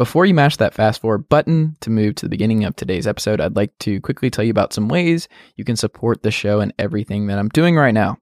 Before you mash that fast forward button to move to the beginning of today's episode, I'd like to quickly tell you about some ways you can support the show and everything that I'm doing right now.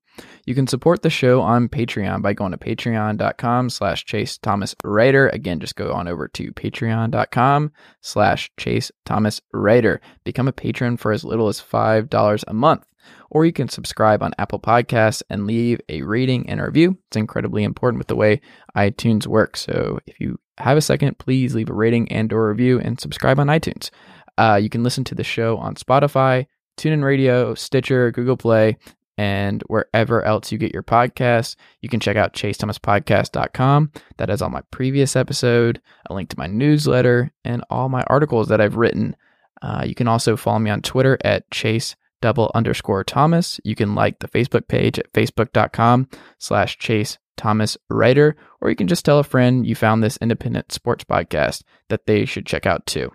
You can support the show on Patreon by going to patreon.com slash Chase Thomas Writer. Again, just go on over to patreon.com slash Chase Thomas Writer. Become a patron for as little as $5 a month. Or you can subscribe on Apple Podcasts and leave a rating and a review. It's incredibly important with the way iTunes works. So if you have a second, please leave a rating and or review and subscribe on iTunes. Uh, you can listen to the show on Spotify, TuneIn Radio, Stitcher, Google Play, and wherever else you get your podcasts. You can check out chasethomaspodcast.com. That has all my previous episode, a link to my newsletter, and all my articles that I've written. Uh, you can also follow me on Twitter at chase double underscore Thomas. You can like the Facebook page at facebook.com slash chase Thomas Writer, or you can just tell a friend you found this independent sports podcast that they should check out too.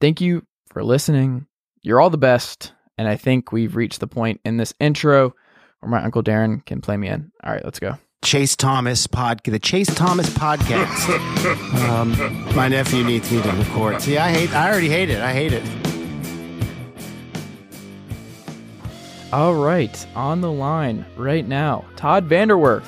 Thank you for listening. You're all the best. And I think we've reached the point in this intro where my Uncle Darren can play me in. All right, let's go. Chase Thomas pod, the Chase Thomas podcast. um, my nephew needs me to record. See, I hate. I already hate it. I hate it. All right, on the line right now, Todd VanDerWerff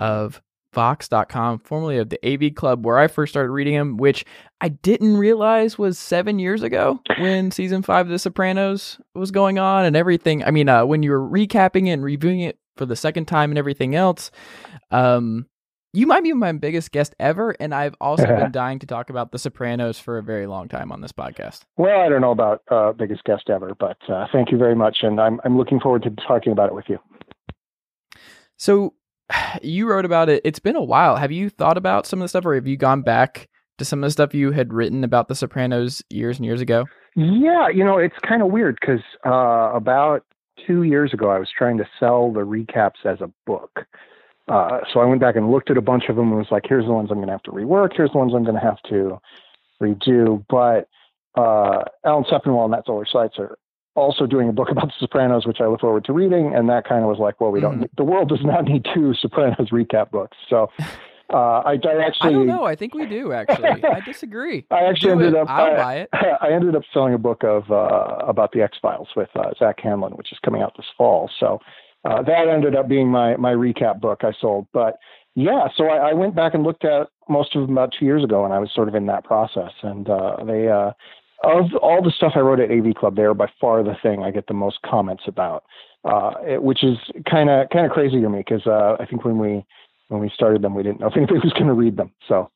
of Vox.com, formerly of the AV Club, where I first started reading him, which I didn't realize was seven years ago when season five of The Sopranos was going on and everything. I mean, uh, when you were recapping it and reviewing it for the second time and everything else, um, you might be my biggest guest ever, and I've also been dying to talk about The Sopranos for a very long time on this podcast. Well, I don't know about uh, biggest guest ever, but uh, thank you very much, and I'm I'm looking forward to talking about it with you. So, you wrote about it. It's been a while. Have you thought about some of the stuff, or have you gone back to some of the stuff you had written about The Sopranos years and years ago? Yeah, you know, it's kind of weird because uh, about two years ago, I was trying to sell the recaps as a book. Uh, so I went back and looked at a bunch of them and was like, here's the ones I'm going to have to rework. Here's the ones I'm going to have to redo. But uh, Alan Sepinwall and Matt Zoller Seitz are also doing a book about The Sopranos, which I look forward to reading. And that kind of was like, well, we don't, mm. the world does not need two Sopranos recap books. So uh, I, I, actually, I don't know. I think we do actually. I disagree. I actually do ended it. up, I'll I, buy it. I ended up selling a book of, uh, about the X Files with uh, Zack Handlen, which is coming out this fall. So, uh, that ended up being my my recap book I sold. But yeah, so I, I, went back and looked at most of them about two years ago, and I was sort of in that process. And uh, they uh, of all the stuff I wrote at AV Club, they are by far the thing I get the most comments about, uh, it, which is kind of kind of crazy to me because uh, I think when we when we started them, we didn't know if anybody was going to read them. So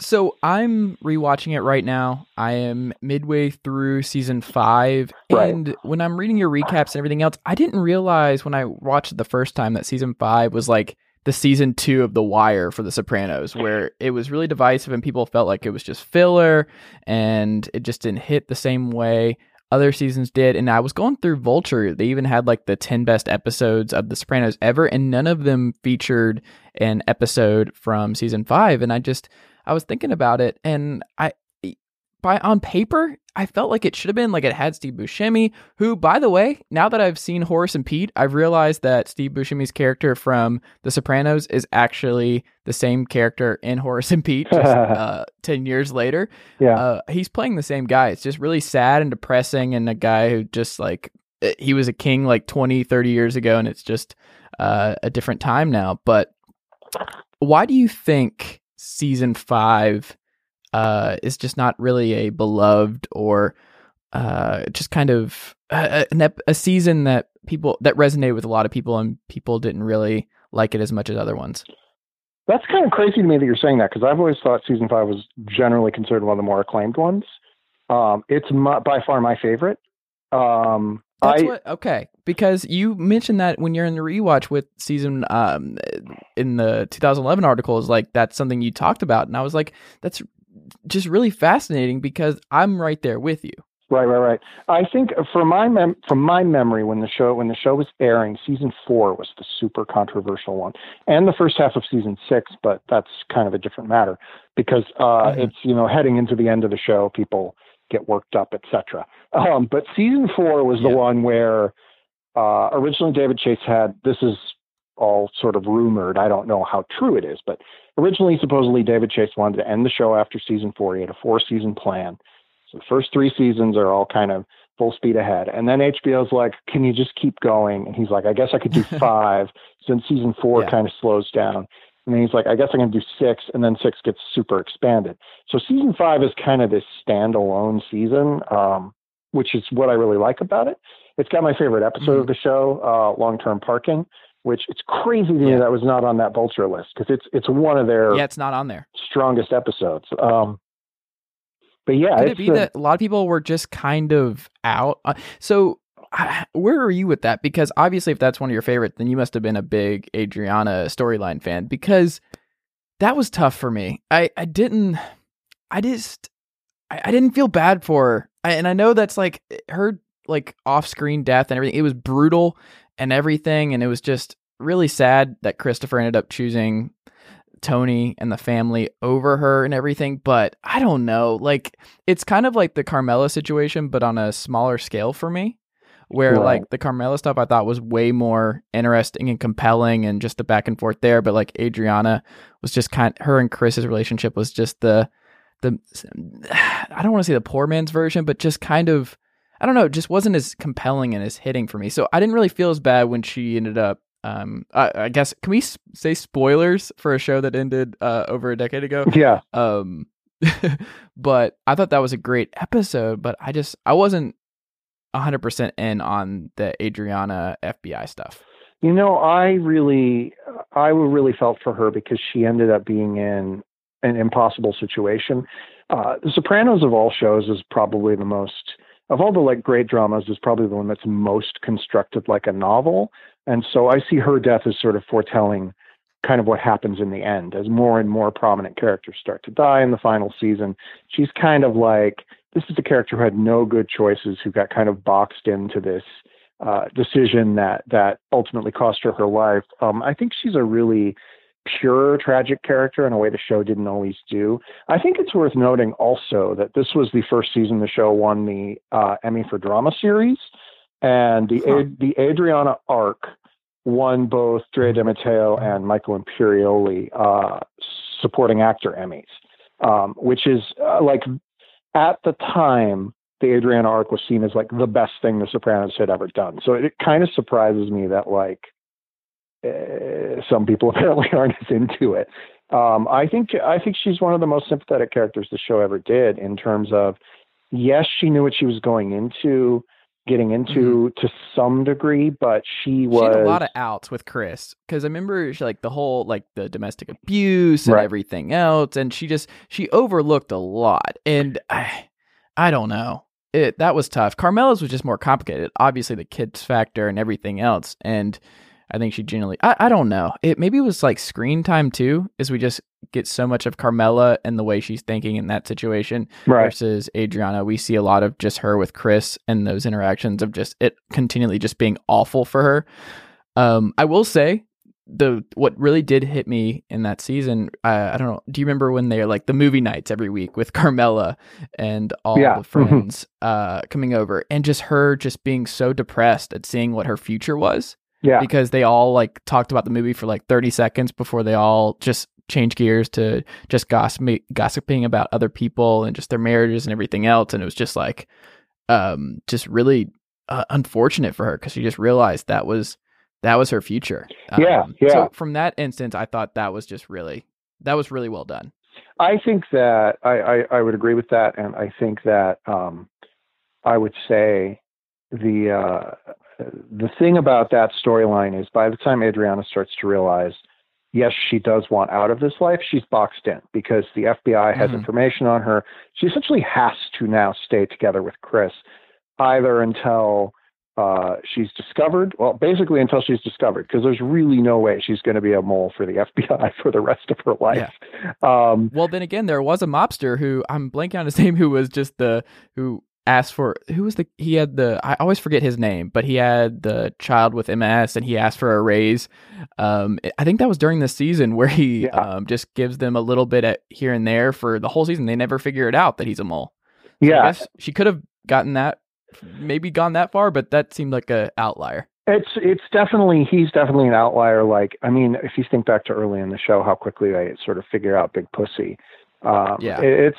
so I'm rewatching it right now. I am midway through season five, right. and when I'm reading your recaps and everything else, I didn't realize when I watched it the first time that season five was like the season two of The Wire for The Sopranos, where it was really divisive and people felt like it was just filler and it just didn't hit the same way other seasons did. And I was going through Vulture. They even had like the 10 best episodes of The Sopranos ever, and none of them featured an episode from season five. And I just I was thinking about it, and I by on paper, I felt like it should have been like it had Steve Buscemi, who, by the way, now that I've seen Horace and Pete, I've realized that Steve Buscemi's character from The Sopranos is actually the same character in Horace and Pete, just, uh, ten years later. Yeah, uh, he's playing the same guy. It's just really sad and depressing, and a guy who just like eh, he was a king like 20, 30 years ago, and it's just uh, a different time now. But why do you think? Season five uh, is just not really a beloved or uh, just kind of a, a, a, season that people that resonated with a lot of people and people didn't really like it as much as other ones. That's kind of crazy to me that you're saying that because I've always thought season five was generally considered one of the more acclaimed ones. Um, it's my, by far my favorite. Um, That's I- what okay because you mentioned that when you're in the rewatch with season um in the 2011 article is like that's something you talked about and I was like that's just really fascinating because I'm right there with you. Right, right, right. I think for my mem- from my memory, when the show when the show was airing, season four was the super controversial one, and the first half of season six. But that's kind of a different matter because uh, Mhm. it's you know heading into the end of the show, people get worked up, etc. Um, but season four was the Yeah. one where uh, originally David Chase had this is all sort of rumored. I don't know how true it is, but originally supposedly David Chase wanted to end the show after season four. He had a four season plan. So the first three seasons are all kind of full speed ahead. And then HBO's like, can you just keep going? And he's like, I guess I could do five since season four Yeah. kind of slows down. And then he's like, I guess I can do six. And then six gets super expanded. So season five is kind of this standalone season, um, which is what I really like about it. It's got my favorite episode Mhm. of the show, uh, Long Term Parking, which it's crazy to me that was not on that Vulture list because it's it's one of their Yeah, it's not on there. strongest episodes. Um, but yeah, Could it be the- that a lot of people were just kind of out? Uh, so, Where are you with that? Because obviously, if that's one of your favorites, then you must have been a big Adriana storyline fan. Because that was tough for me. I I didn't. I just. I, I didn't feel bad for her, I, and I know that's like her like off screen death and everything. It was brutal and everything, and it was just really sad that Christopher ended up choosing Tony and the family over her and everything, but I don't know. Like it's kind of like the Carmela situation, but on a smaller scale for me. Where Right. like the Carmela stuff I thought was way more interesting and compelling and just the back and forth there. But like Adriana was just kind of her and Chris's relationship was just the the I don't want to say the poor man's version, but just kind of I don't know, it just wasn't as compelling and as hitting for me. So I didn't really feel as bad when she ended up um I, I guess can we say spoilers for a show that ended uh over a decade ago yeah. um but i thought that was a great episode but i just i wasn't 100% in on the adriana fbi stuff You know, I really, I really felt for her because she ended up being in an impossible situation. Uh, the Sopranos of all shows is probably the most, of all the like great dramas, is probably the one that's most constructed like a novel. And so I see her death as sort of foretelling kind of what happens in the end as more and more prominent characters start to die in the final season. She's kind of like, this is a character who had no good choices, who got kind of boxed into this uh, decision that that ultimately cost her her life. Um, I think she's a really pure tragic character in a way the show didn't always do. I think it's worth noting also that this was the first season the show won the uh, Emmy for drama series, and the Huh. Ad- the Adriana arc won both Drea De Matteo and Michael Imperioli uh, supporting actor Emmys, um, which is uh, like at the time the Adriana arc was seen as like the best thing The Sopranos had ever done. So it, kind of surprises me that like uh, some people apparently aren't as into it. Um, I think I think she's one of the most sympathetic characters the show ever did in terms of yes, she knew what she was going into, getting mm-hmm. into to some degree, but she was she had a lot of outs with chris because i remember she, like the whole like the domestic abuse and Right. everything else and she just she overlooked a lot and i i don't know. It that was tough. Carmela's was just more complicated obviously the kids factor and everything else and I think she genuinely. I, I don't know. It maybe it was like screen time too, is we just get so much of Carmela and the way she's thinking in that situation right. versus Adriana. We see a lot of just her with Chris and those interactions of just it continually just being awful for her. Um, I will say the what really did hit me in that season. Uh, I don't know. Do you remember when they're like the movie nights every week with Carmela and all Yeah. the friends uh, coming over, and just her just being so depressed at seeing what her future was Yeah. because they all like talked about the movie for like 30 seconds before they all just change gears to just gossiping, gossiping about other people and just their marriages and everything else and it was just like um just really uh, unfortunate for her because she just realized that was that was her future Yeah, Um, yeah. so from that instance i thought that was just really that was really well done I think that I, I, I would agree with that, and I think that um, I would say the uh, the thing about that storyline is by the time Adriana starts to realize, yes, she does want out of this life, she's boxed in because the FBI has Mhm. information on her. She essentially has to now stay together with Chris, either until uh, she's discovered. Well, basically until she's discovered, because there's really no way she's going to be a mole for the FBI for the rest of her life. Yeah. Um, well, then again, there was a mobster who I'm blanking on his name, who was just the who asked for who was the he had the I always forget his name, but he had the child with MS and he asked for a raise. Um, I think that was during the season where he yeah. um, just gives them a little bit at here and there for the whole season. They never figure it out that he's a mole. So yeah, she could have gotten that, maybe gone that far, but that seemed like a outlier. It's it's definitely he's definitely an outlier. Like I mean, if you think back to early in the show, how quickly they sort of figure out Big Pussy. Um, yeah, it's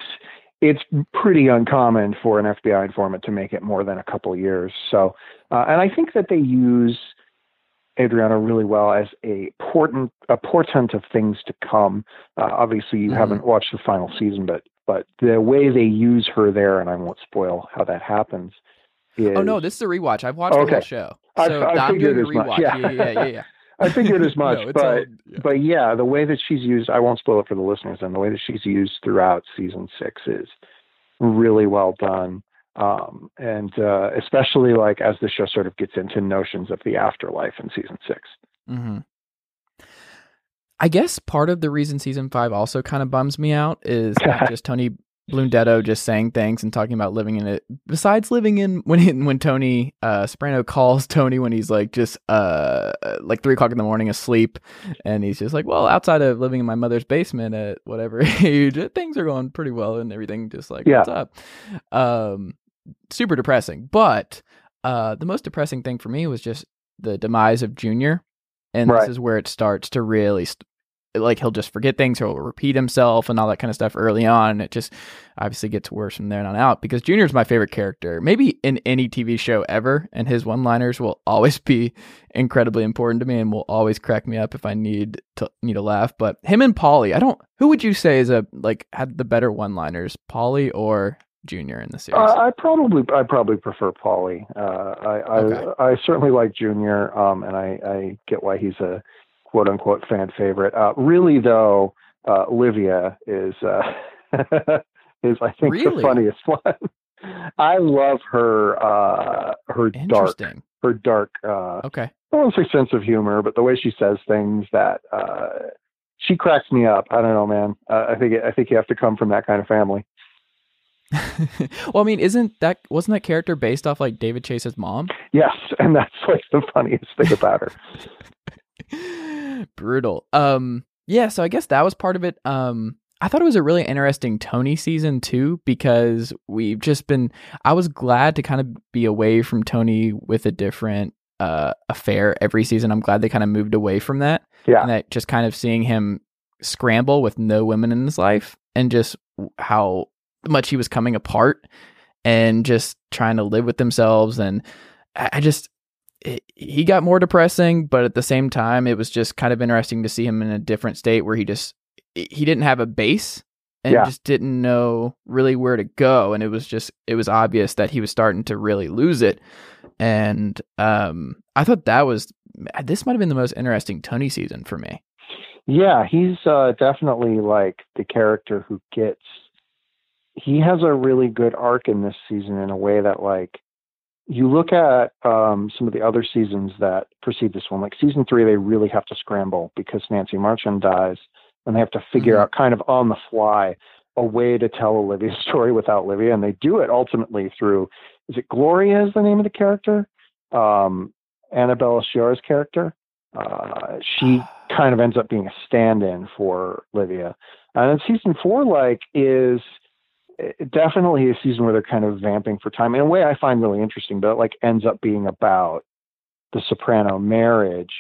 it's pretty uncommon for an FBI informant to make it more than a couple years. So, uh, and I think that they use Adriana really well as a portent a portent of things to come. Uh, obviously, you mm-hmm. haven't watched the final season, but but the way they use her there, and I won't spoil how that happens. Is, oh no, this is a rewatch. I've watched okay. the whole show. So I, I am doing a rewatch. Yeah. yeah, yeah, yeah. yeah. I figured as much, no, but all, yeah. but yeah, the way that she's used, I won't spoil it for the listeners, and the way that she's used throughout season six is really well done. Um, and uh, especially like as the show sort of gets into notions of the afterlife in season 6 mm-hmm. I guess part of the reason season five also kind of bums me out is not just Tony Blundetto just saying things and talking about living in it. Besides living in when when Tony uh, Soprano calls Tony when he's like just uh like three o'clock in the morning asleep, and he's just like, well, outside of living in my mother's basement at whatever age, things are going pretty well and everything. Just like yeah. what's up? Um, super depressing. But uh, the most depressing thing for me was just the demise of Junior, and right. this is where it starts to really st- like he'll just forget things, or he'll repeat himself and all that kind of stuff early on. It just obviously gets worse from there on out because Junior's my favorite character, maybe in any TV show ever, and his one-liners will always be incredibly important to me and will always crack me up if I need to need a laugh. But him and Polly, I don't. Who would you say is a like had the better one-liners, Polly or Junior in the series? Uh, I probably I probably prefer Polly. Uh, I okay. I, I certainly like Junior, um, and I, I get why he's a quote unquote fan favorite. Uh, really, though, uh, Livia is uh, is I think really? the funniest one. I love her uh, her dark her dark uh, okay. I don't say sense of humor, but the way she says things that uh, she cracks me up. I don't know, man. Uh, I think I think you have to come from that kind of family. well, I mean, isn't that wasn't that character based off like David Chase's mom? Yes, and that's like the funniest thing about her. Brutal. Um, yeah, so I guess that was part of it. Um, I thought it was a really interesting Tony season too because we've just been. I was glad to kind of be away from Tony with a different uh, affair every season. I'm glad they kind of moved away from that. Yeah, and that just kind of seeing him scramble with no women in his life and just how much he was coming apart and just trying to live with themselves and I just he got more depressing, but at the same time, it was just kind of interesting to see him in a different state where he just he didn't have a base and yeah. just didn't know really where to go, and it was just it was obvious that he was starting to really lose it. And um, I thought that was this might have been the most interesting Tony season for me. Yeah, he's uh, definitely like the character who gets. He has a really good arc in this season in a way that like you look at um, some of the other seasons that precede this one, like season three, they really have to scramble because Nancy Marchand dies, and they have to figure mm-hmm. out kind of on the fly a way to tell Olivia's story without Olivia, and they do it ultimately through is it Gloria is the name of the character, um, Annabella Sciorra's character. Uh, she kind of ends up being a stand-in for Olivia, and then season four like is definitely a season where they're kind of vamping for time in a way I find really interesting, but it like ends up being about the Soprano marriage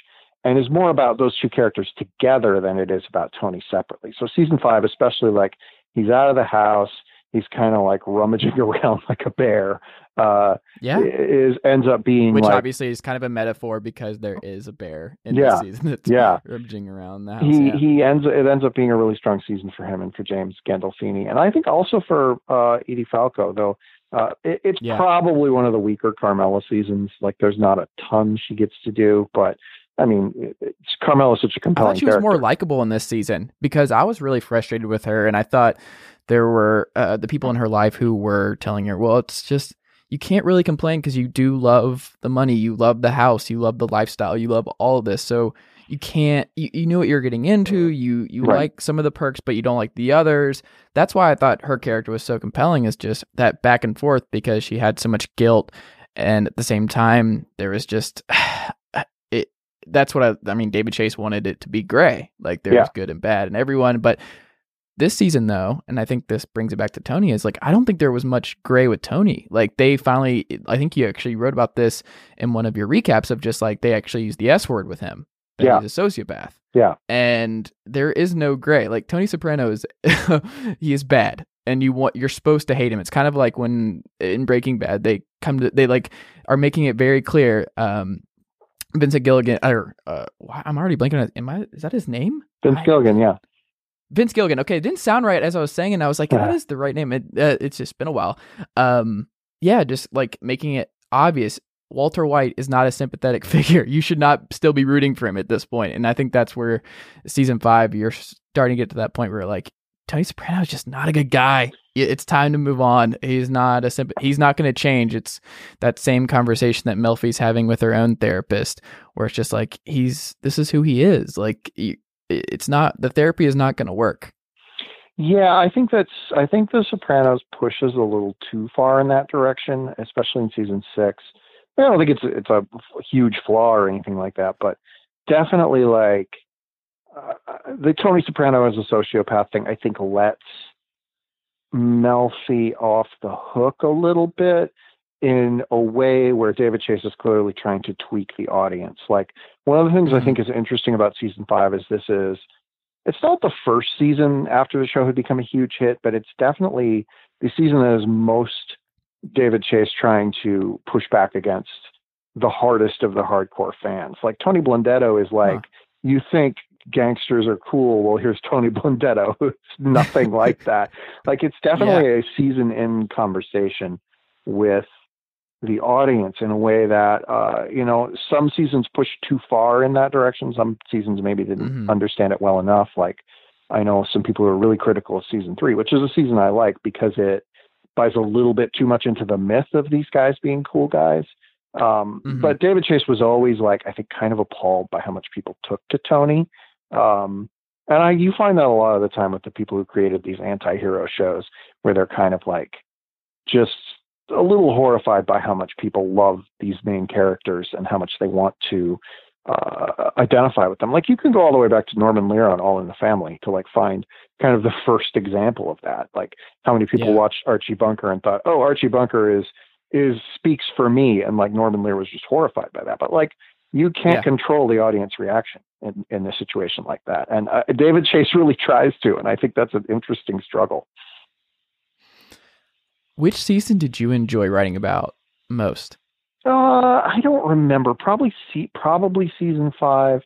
and is more about those two characters together than it is about Tony separately. So season five, especially like he's out of the house, he's kind of like rummaging around like a bear. Uh, yeah, is ends up being which like, obviously is kind of a metaphor because there is a bear in yeah, the season that's yeah. rummaging around the house. He yeah. he ends it ends up being a really strong season for him and for James Gandolfini, and I think also for uh, Edie Falco though. Uh, it, it's yeah. probably one of the weaker Carmela seasons. Like, there's not a ton she gets to do, but I mean, it's, Carmela's such a compelling. I thought she was more likable in this season because I was really frustrated with her, and I thought there were uh, the people in her life who were telling her, "Well, it's just you can't really complain because you do love the money, you love the house, you love the lifestyle, you love all of this. So you can't you, you know what you're getting into. You you Right. like some of the perks, but you don't like the others. That's why I thought her character was so compelling. Is just that back and forth because she had so much guilt, and at the same time there was just. That's what I I mean. David Chase wanted it to be gray, like there's Yeah. good and bad and everyone, but this season though and i think this brings it back to tony is like i don't think there was much gray with tony like they finally i think you actually wrote about this in one of your recaps of just like they actually used the s word with him that Yeah. he's a sociopath Yeah. and there is no gray like tony soprano is he is bad and you want you're supposed to hate him it's kind of like when in breaking bad they come to they like are making it very clear um Vincent Gilligan, or uh, I'm already blanking on. Am I? Is that his name? Vince I- Gilligan, yeah. Vince Gilligan. Okay, it didn't sound right as I was saying, and I was like, "What Yeah. is the right name?" It, uh, it's just been a while. Um, yeah, just like making it obvious. Walter White is not a sympathetic figure. You should not still be rooting for him at this point. And I think that's where season five, you're starting to get to that point where like Tony Soprano is just not a good guy. It's time to move on. He's not a symp- He's not going to change. It's that same conversation that Melfi's having with her own therapist, where it's just like he's this is who he is. Like it's not the therapy is not going to work. Yeah, I think that's. I think The Sopranos pushes a little too far in that direction, especially in season six. I don't think it's it's a huge flaw or anything like that, but definitely like uh, the Tony Soprano as a sociopath thing. I think lets Melfi off the hook a little bit in a way where David Chase is clearly trying to tweak the audience. Like one of the things I Mhm. think is interesting about season five is this is it's not the first season after the show had become a huge hit, but it's definitely the season that is most David Chase trying to push back against the hardest of the hardcore fans. Like Tony Blundetto is like, you think gangsters are cool. Well, here's Tony Blundetto, who's nothing like that. Like it's definitely a season in conversation with the audience in a way that uh, you know some seasons push too far in that direction. Some seasons maybe didn't Mhm. understand it well enough. Like I know some people who are really critical of season three, which is a season I like because it buys a little bit too much into the myth of these guys being cool guys. Um, Mhm. But David Chase was always like I think kind of appalled by how much people took to Tony. Um, and I you find that a lot of the time with the people who created these anti-hero shows where they're kind of like just a little horrified by how much people love these main characters and how much they want to uh, identify with them. Like you can go all the way back to Norman Lear on All in the Family to like find kind of the first example of that. Like how many people Yeah. watched Archie Bunker and thought, "Oh, Archie Bunker is is speaks for me," and like Norman Lear was just horrified by that. But like you can't Yeah. control the audience reaction in in a situation like that, and uh, David Chase really tries to, and I think that's an interesting struggle. Which season did you enjoy writing about most? Uh, I don't remember. Probably see, probably season five.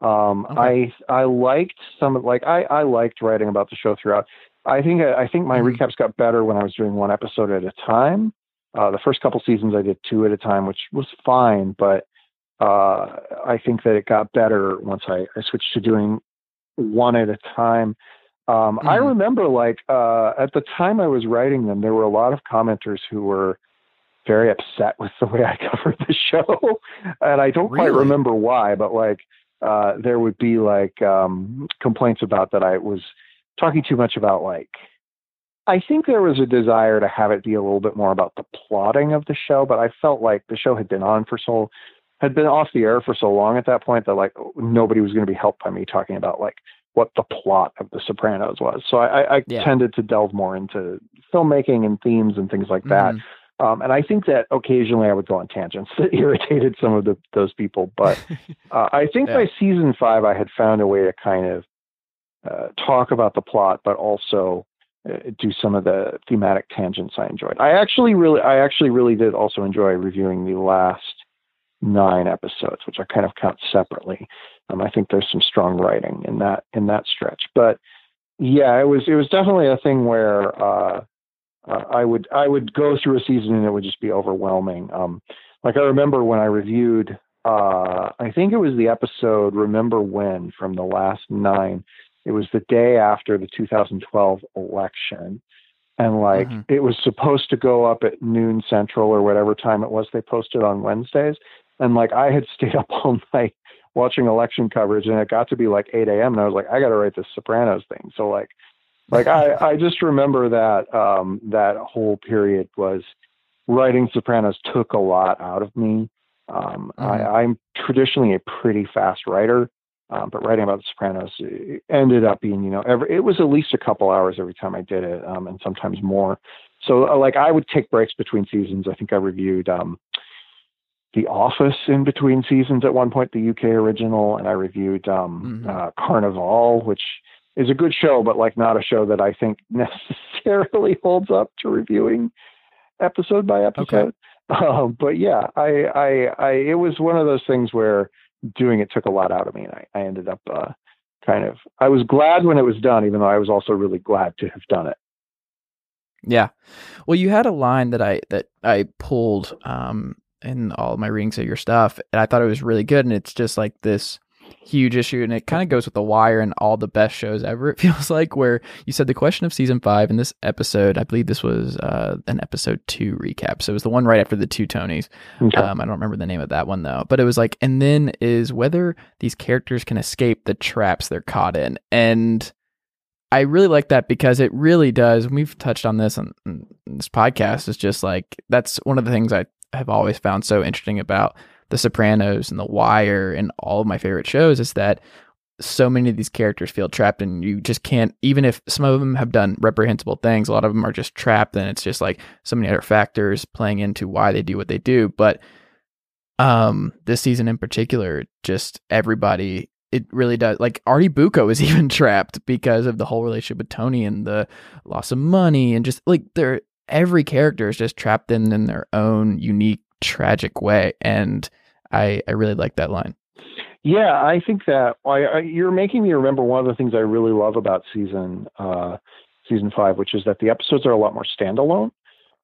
Um, Okay. I I liked some of like I I liked writing about the show throughout. I think I think my Mhm. recaps got better when I was doing one episode at a time. Uh, the first couple seasons I did two at a time, which was fine, but uh, I think that it got better once I, I switched to doing one at a time. Um, I Mhm. remember like uh, at the time I was writing them, there were a lot of commenters who were very upset with the way I covered the show, and I don't quite remember why, but like uh, there would be like um, complaints about that I was talking too much about like. I think there was a desire to have it be a little bit more about the plotting of the show, but I felt like the show had been on for so had been off the air for so long at that point that like nobody was going to be helped by me talking about like what the plot of The Sopranos was. So I, I, Yeah. tended to delve more into filmmaking and themes and things like that. Mhm. Um, and I think that occasionally I would go on tangents that irritated some of the, those people. But uh, I think Yeah. by season five, I had found a way to kind of uh, talk about the plot, but also uh, do some of the thematic tangents I enjoyed. I actually really, I actually really did also enjoy reviewing the last nine episodes, which I kind of count separately. Um, I think there's some strong writing in that in that stretch. But yeah, it was it was definitely a thing where uh, uh, I would I would go through a season and it would just be overwhelming. Um, like I remember when I reviewed, uh, I think it was the episode "Remember When" from the last nine. It was the day after the 2012 election, and like Mhm. it was supposed to go up at noon central or whatever time it was they posted on Wednesdays, and like I had stayed up all night watching election coverage, and it got to be like 8 a.m. and I was like, I got to write this Sopranos thing. So like, like I I just remember that um that whole period was writing Sopranos took a lot out of me. Um, Mhm. I, I'm traditionally a pretty fast writer, um, but writing about The Sopranos ended up being, you know, every, it was at least a couple hours every time I did it, um, and sometimes more. So, uh, like, I would take breaks between seasons. I think I reviewed um, The Office in between seasons at one point, the UK original, and I reviewed um, Mhm. uh, Carnivàle, which is a good show, but like not a show that I think necessarily holds up to reviewing episode by episode. Um, but yeah, I, I, I, it was one of those things where doing it took a lot out of me, and I, I ended up uh, kind of. I was glad when it was done, even though I was also really glad to have done it. Yeah. Well, you had a line that I that I pulled um in all of my readings of your stuff, and I thought it was really good. And it's just like this huge issue, and it kind of goes with The Wire and all the best shows ever. It feels like where you said the question of season five in this episode. I believe this was uh, an episode two recap, so it was the one right after the two Tonys. Okay. Um, I don't remember the name of that one though, but it was like, and then is whether these characters can escape the traps they're caught in, and I really like that because it really does. We've touched on this on, on this podcast. Is just like that's one of the things I have always found so interesting about The Sopranos and The Wire and all of my favorite shows is that so many of these characters feel trapped and you just can't even if some of them have done reprehensible things a lot of them are just trapped and it's just like so many other factors playing into why they do what they do. But um this season in particular just everybody it really does like Artie Bucco is even trapped because of the whole relationship with Tony and the loss of money and just like they're every character is just trapped in in their own unique tragic way and I I really like that line Yeah, I think that I, I, you're making me remember one of the things I really love about season uh, season five, which is that the episodes are a lot more standalone.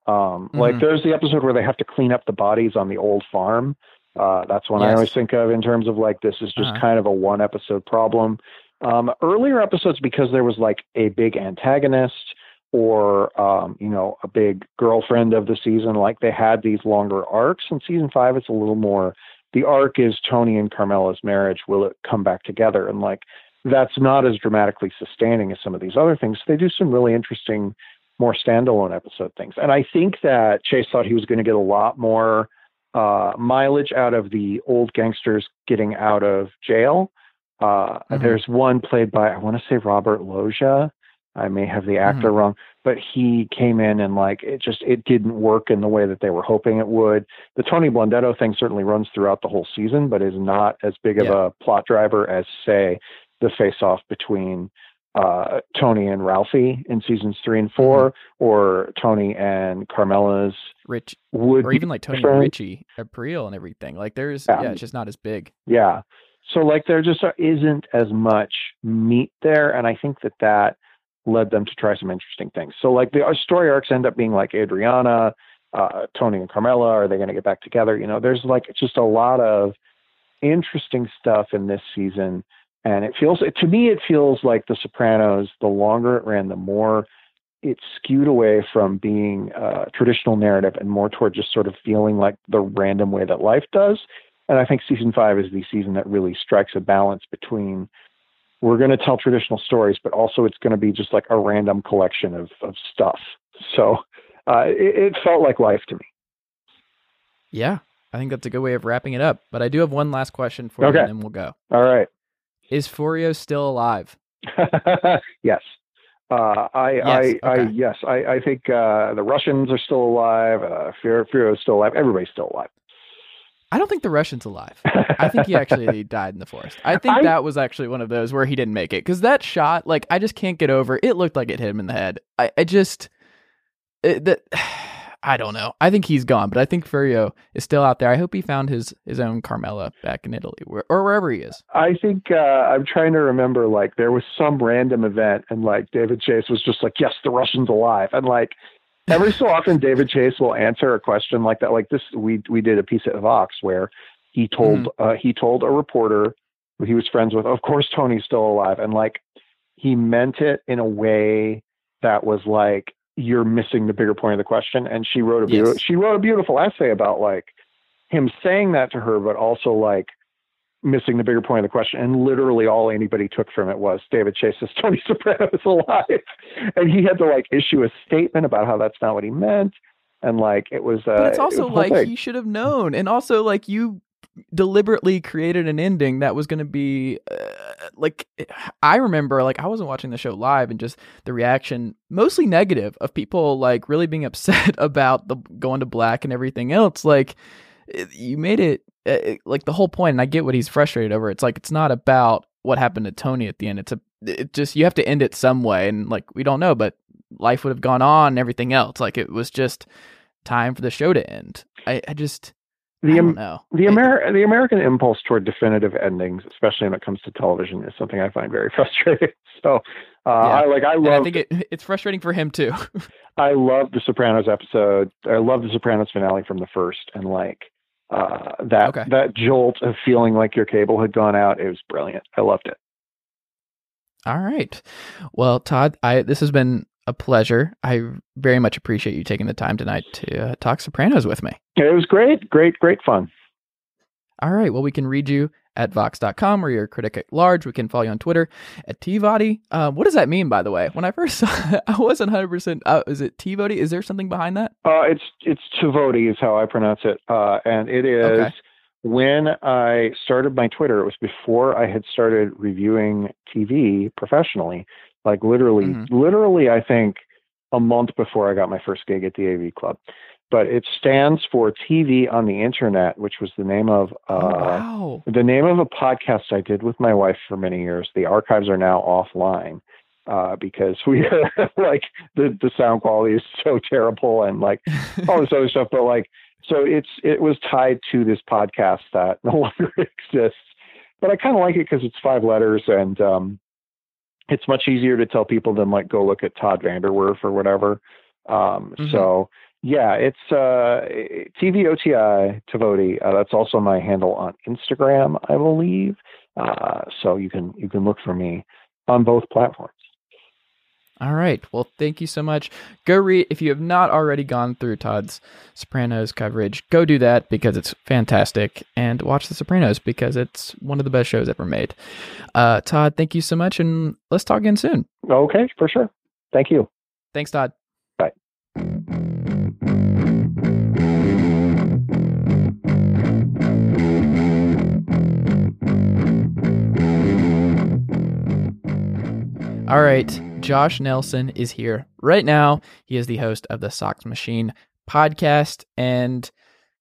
Um, Like Mhm. there's the episode where they have to clean up the bodies on the old farm. Uh, that's one I always think of in terms of like this is just Uh-huh. kind of a one episode problem. Um, earlier episodes because there was like a big antagonist or um, you know a big girlfriend of the season, like they had these longer arcs. In season five, it's a little more the arc is Tony and Carmela's marriage. Will it come back together? And like that's not as dramatically sustaining as some of these other things. They do some really interesting, more standalone episode things. And I think that Chase thought he was going to get a lot more uh, mileage out of the old gangsters getting out of jail. Uh, Mhm. There's one played by I want to say Robert Loggia. I may have the actor wrong, but he came in and like it just it didn't work in the way that they were hoping it would. The Tony Blundetto thing certainly runs throughout the whole season, but is not as big of a plot driver as say the face off between uh, Tony and Ralphie in seasons three and 4 Mm-hmm. or Tony and Carmela's Rich would or even like Tony different. and Richie Aprile and everything like there's Yeah. yeah it's just not as big Yeah. So like there just isn't as much meat there, and I think that that led them to try some interesting things. So like the uh, story arcs end up being like Adriana, uh, Tony and Carmela. Are they going to get back together? You know, there's like just a lot of interesting stuff in this season, and it feels to me it feels like The Sopranos. The longer it ran, the more it skewed away from being a traditional narrative and more toward just sort of feeling like the random way that life does. And I think season five is the season that really strikes a balance between we're going to tell traditional stories, but also it's going to be just like a random collection of, of stuff. So uh, it, it felt like life to me. yeah I think that's a good way of wrapping it up but I do have one last question for Okay. you and then we'll go All right. is Furio still alive yes. Uh, I, Yes, I, I, yes, I, I think uh, the Russians are still alive. Uh, Furio is still alive. Everybody's still alive. I don't think the Russian's alive I think he actually died in the forest. I think I- that was actually one of those where he didn't make it because that shot, like, I just can't get over. It looked like it hit him in the head. I, I just it, that I don't know. I think he's gone, but I think Furio is still out there. I hope he found his his own Carmela back in Italy where, or wherever he is. I think uh, I'm trying to remember. Like there was some random event, and like David Chase was just like, "Yes, the Russian's alive," and like every so often, David Chase will answer a question like that. Like this, we we did a piece at Vox where he told uh, he told a reporter who he was friends with, "Of course, Tony's still alive," and like he meant it in a way that was like you're missing the bigger point of the question. And she wrote a Yes. beautiful, she wrote a beautiful essay about like him saying that to her, but also like missing the bigger point of the question. And literally all anybody took from it was David Chase says Tony Soprano is alive. And he had to like issue a statement about how that's not what he meant. And like it was, uh, but it's also whole like thing. he should have known and also like you deliberately created an ending that was going to be uh, like i remember like i wasn't watching the show live and just the reaction mostly negative of people like really being upset about the going to black and everything else like it- you made it uh, it- like the whole point and i get what he's frustrated over it's like it's not about what happened to tony at the end it's a it just you have to end it some way and like we don't know but life would have gone on and everything else like it was just time for the show to end i, I just the, I Am- don't know. the It- Amer- the American impulse toward definitive endings, especially when it comes to television, is something I find very frustrating. So, uh, I like I and I love think it, it's frustrating for him too. I love the Sopranos episode. I love the Sopranos finale from the first, and like uh, that Okay. that jolt of feeling like your cable had gone out. It was brilliant. I loved it. All right. Well, Todd, I this has been a pleasure. I very much appreciate you taking the time tonight to uh, talk Sopranos with me. It was great, great, great fun. All right. Well, we can read you at Vox.com you're a critic at large. We can follow you on Twitter at TVOD. Um, what does that mean, by the way? When I first saw it, I wasn't 100%. Uh, is it TVOD? Is there something behind that? Uh, it's it's Tivoti is how I pronounce it, uh, and it is Okay. when I started my Twitter. It was before I had started reviewing TV professionally. Like literally, Mhm. literally, I think a month before I got my first gig at the AV Club. But it stands for TV on the Internet, which was the name of uh, oh, wow. the name of a podcast I did with my wife for many years. The archives are now offline uh, because we like the the sound quality is so terrible and like all this other stuff. But like, so it's it was tied to this podcast that no longer exists. But I kind of like it because it's five letters and um, it's much easier to tell people than like go look at Todd VanDerWerff or whatever. Um, Mhm. So yeah, it's uh, TVOTI Tavoti. Uh, that's also my handle on Instagram, I believe. Uh, so you can you can look for me on both platforms. All right. Well, thank you so much. Go read if you have not already gone through Todd's Sopranos coverage. Go do that because it's fantastic, and watch The Sopranos because it's one of the best shows ever made. Uh, Todd, thank you so much, and let's talk again soon. Okay, for sure. Thank you. Thanks, Todd. Bye. All right, Josh Nelson is here right now. He is the host of the Sox Machine podcast. And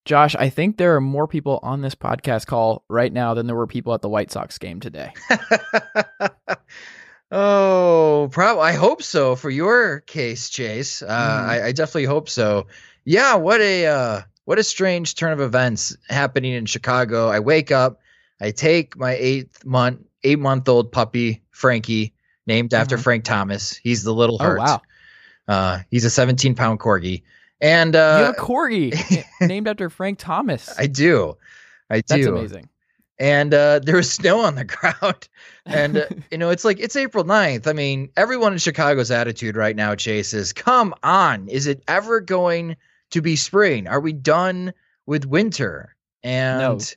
Josh, I think there are more people on this podcast call right now than there were people at the White Sox game today. oh, prob I hope so for your case, Chase. Uh, Mhm. I, I definitely hope so. Yeah, what a uh, what a strange turn of events happening in Chicago. I wake up, I take my eighth month eight month old puppy Frankie, named after Mhm. Frank Thomas. He's the little Oh, wow. Uh, he's a 17 pound corgi, and you uh, have a corgi named after Frank Thomas. I do, I do. That's amazing. and uh, there was snow on the ground. And, uh, you know, it's like, it's April 9th. I mean, everyone in Chicago's attitude right now, Chase, is come on. Is it ever going to be spring? Are we done with winter? And.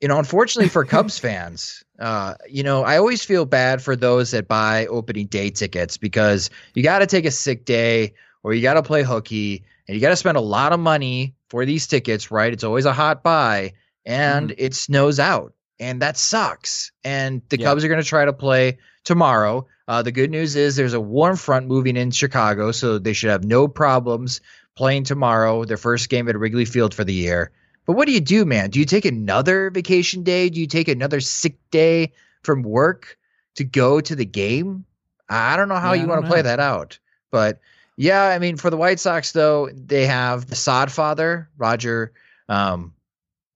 You know, unfortunately for Cubs fans, uh, you know, I always feel bad for those that buy opening day tickets because you got to take a sick day or you got to play hooky and you got to spend a lot of money for these tickets, right? It's always a hot buy and it snows out and that sucks. And the Yeah. Cubs are going to try to play tomorrow. Uh, the good news is there's a warm front moving in Chicago, so they should have no problems playing tomorrow, their first game at Wrigley Field for the year. But what do you do, man? Do you take another vacation day? Do you take another sick day from work to go to the game? I don't know how Yeah, you want to play that out. But yeah, I mean, for the White Sox, though, they have the sod father, Roger um,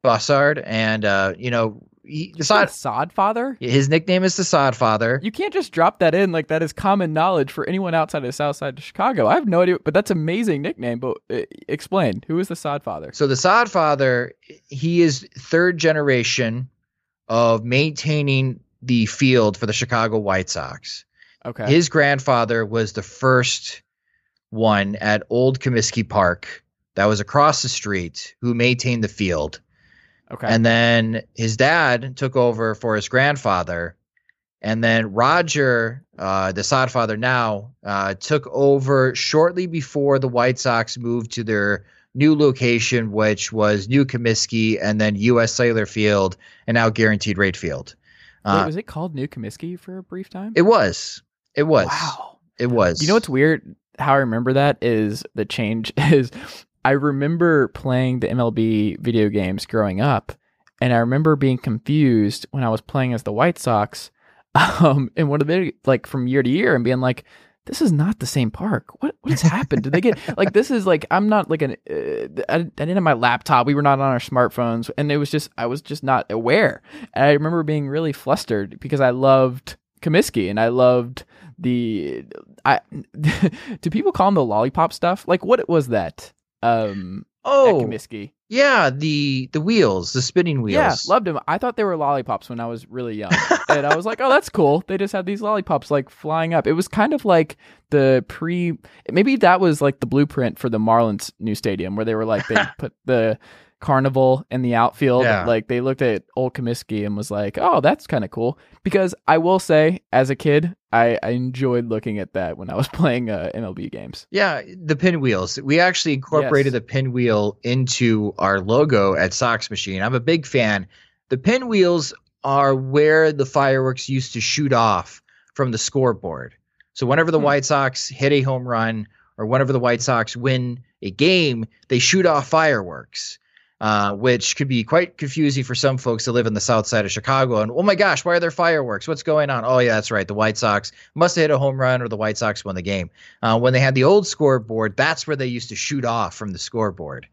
Bossard, and, uh, you know, he, the sod, Sod Father? his nickname is the sod father. You can't just drop that in like that is common knowledge for anyone outside of the South Side of Chicago. I have no idea, but that's amazing nickname. But uh, explain who is the Sod Father? So the sod father, he is third generation of maintaining the field for the Chicago White Sox. Okay, His grandfather was the first one at Old Comiskey Park that was across the street who maintained the field. Okay. And then his dad took over for his grandfather. And then Roger, uh, the sod father now, uh, took over shortly before the White Sox moved to their new location, which was New Comiskey and then U.S. Cellular Field and now Guaranteed Rate Field. Wait, Uh, was it called New Comiskey for a brief time? it was. It was. Wow. It was. You know what's weird? How I remember that is the change is I remember playing the MLB video games growing up, and I remember being confused when I was playing as the White Sox, um, in one of the like from year to year, and being like, "This is not the same park. What what has happened? Did they get like this? Is like I'm not like an uh, I, I didn't have my laptop. We were not on our smartphones, and it was just I was just not aware. And I remember being really flustered because I loved Comiskey and I loved the I do people call them the lollipop stuff? Like what was that? Um Oh, Comiskey. yeah. The the wheels, the spinning wheels. Yeah, loved them. I thought they were lollipops when I was really young. and I was like, "Oh, that's cool." They just had these lollipops like flying up. It was kind of like the pre maybe that was like the blueprint for the Marlins new stadium where they were like they put the carnival in the outfield. Yeah. Like they looked at old Comiskey and was like, "Oh, that's kind of cool." Because I will say, as a kid, I, I enjoyed looking at that when I was playing uh, MLB games. Yeah, the pinwheels. We actually incorporated Yes. the pinwheel into our logo at Sox Machine. I'm a big fan. The pinwheels are where the fireworks used to shoot off from the scoreboard. So whenever the Hmm. White Sox hit a home run or whenever the White Sox win a game, they shoot off fireworks. Uh, which could be quite confusing for some folks that live in the south side of Chicago. And oh my gosh, why are there fireworks? What's going on? Oh yeah, that's right. The White Sox must have hit a home run, or the White Sox won the game. Uh, when they had the old scoreboard, that's where they used to shoot off from the scoreboard.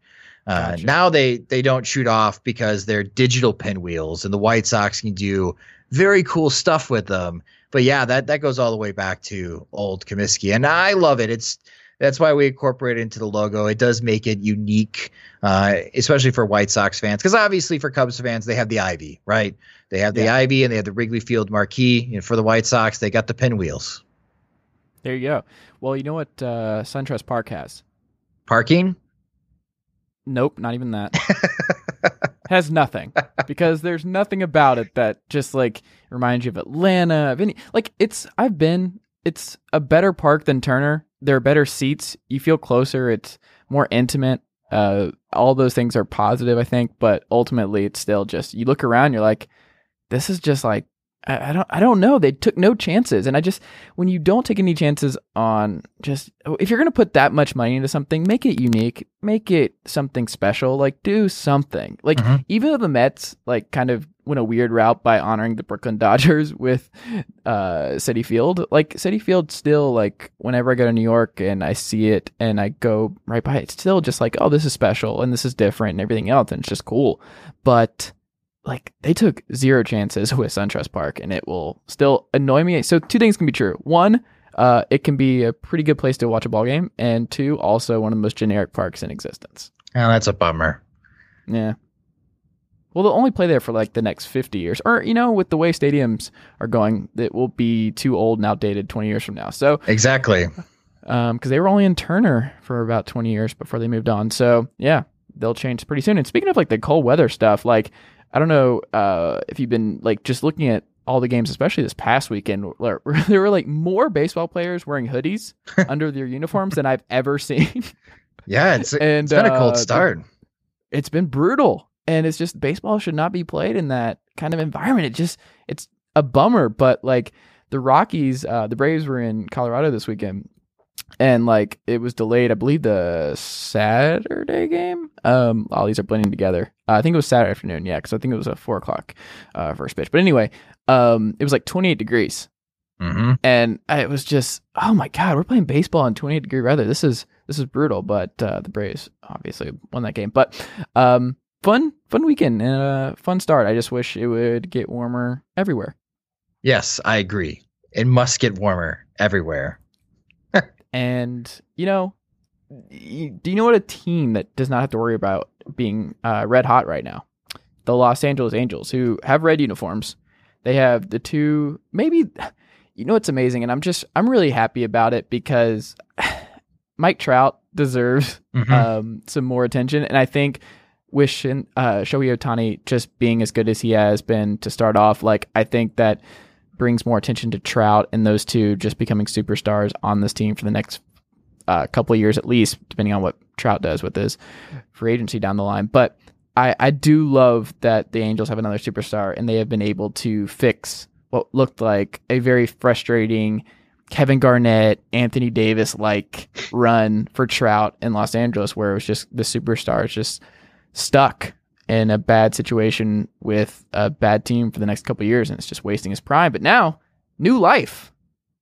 Uh, Gotcha. Now they they don't shoot off because they're digital pinwheels, and the White Sox can do very cool stuff with them. But yeah, that that goes all the way back to old Comiskey, and I love it. It's that's why we incorporate it into the logo. It does make it unique, uh, especially for White Sox fans, because obviously for Cubs fans they have the ivy, right? They have the Yeah. ivy and they have the Wrigley Field marquee. And for the White Sox, they got the pinwheels. There you go. Well, you know what uh, SunTrust Park has? Parking. Nope, not even that. has nothing because there's nothing about it that just like reminds you of Atlanta. Of any like it's I've been. It's a better park than Turner. There are better seats. You feel closer. It's more intimate. Uh, all those things are positive, I think, but ultimately, it's still just you look around. You're like, this is just like I, I don't I don't know. They took no chances, and I just when you don't take any chances on just if you're gonna put that much money into something, make it unique, make it something special. Like do something. Like Mhm. even though the Mets like kind of went a weird route by honoring the Brooklyn Dodgers with uh Citi Field, like Citi Field still like whenever I go to New York and I see it and I go right by it, it's still just like oh this is special and this is different and everything else and it's just cool, but like they took zero chances with SunTrust Park, and it will still annoy me. So two things can be true. One, uh, it can be a pretty good place to watch a ball game, and two, also one of the most generic parks in existence. Oh, that's a bummer. Yeah. Well, they'll only play there for like the next 50 years. Or, you know, with the way stadiums are going, it will be too old and outdated 20 years from now. So, Exactly. um, because they were only in Turner for about 20 years before they moved on. So, yeah, they'll change pretty soon. And speaking of like the cold weather stuff, like, I don't know uh, if you've been like just looking at all the games, especially this past weekend, where there were like more baseball players wearing hoodies under their uniforms than I've ever seen. Yeah, it's, and it's been a cold uh, start. it's been brutal and it's just baseball should not be played in that kind of environment. It just it's a bummer. But like the rockies uh the braves were in colorado this weekend. And like it was delayed i believe the saturday game. Um all these are blending together. Uh, i think it was saturday afternoon. Yeah because i think it was a four o'clock uh first pitch. But anyway um it was like 28 degrees. Mm-hmm. and it was just oh my god we're playing baseball in 28 degree weather. This is this is brutal. But uh, the braves obviously won that game. But um fun fun weekend and a fun start i just wish it would get warmer everywhere Yes, I agree. It must get warmer everywhere. and you know do you know what a team that does not have to worry about being uh, red hot right now the los angeles angels who have red uniforms they have the two maybe you know it's amazing and i'm just i'm really happy about it because Mike Trout deserves Mhm. um, some more attention, and I think with Shin, uh, Shohei Otani just being as good as he has been to start off, like I think that brings more attention to Trout and those two just becoming superstars on this team for the next uh, couple of years at least, depending on what Trout does with his free agency down the line. But I, I do love that the Angels have another superstar and they have been able to fix what looked like a very frustrating Kevin Garnett, Anthony Davis like run for Trout in Los Angeles, where it was just the superstars just stuck in a bad situation with a bad team for the next couple years and it's just wasting his prime. But now, new life.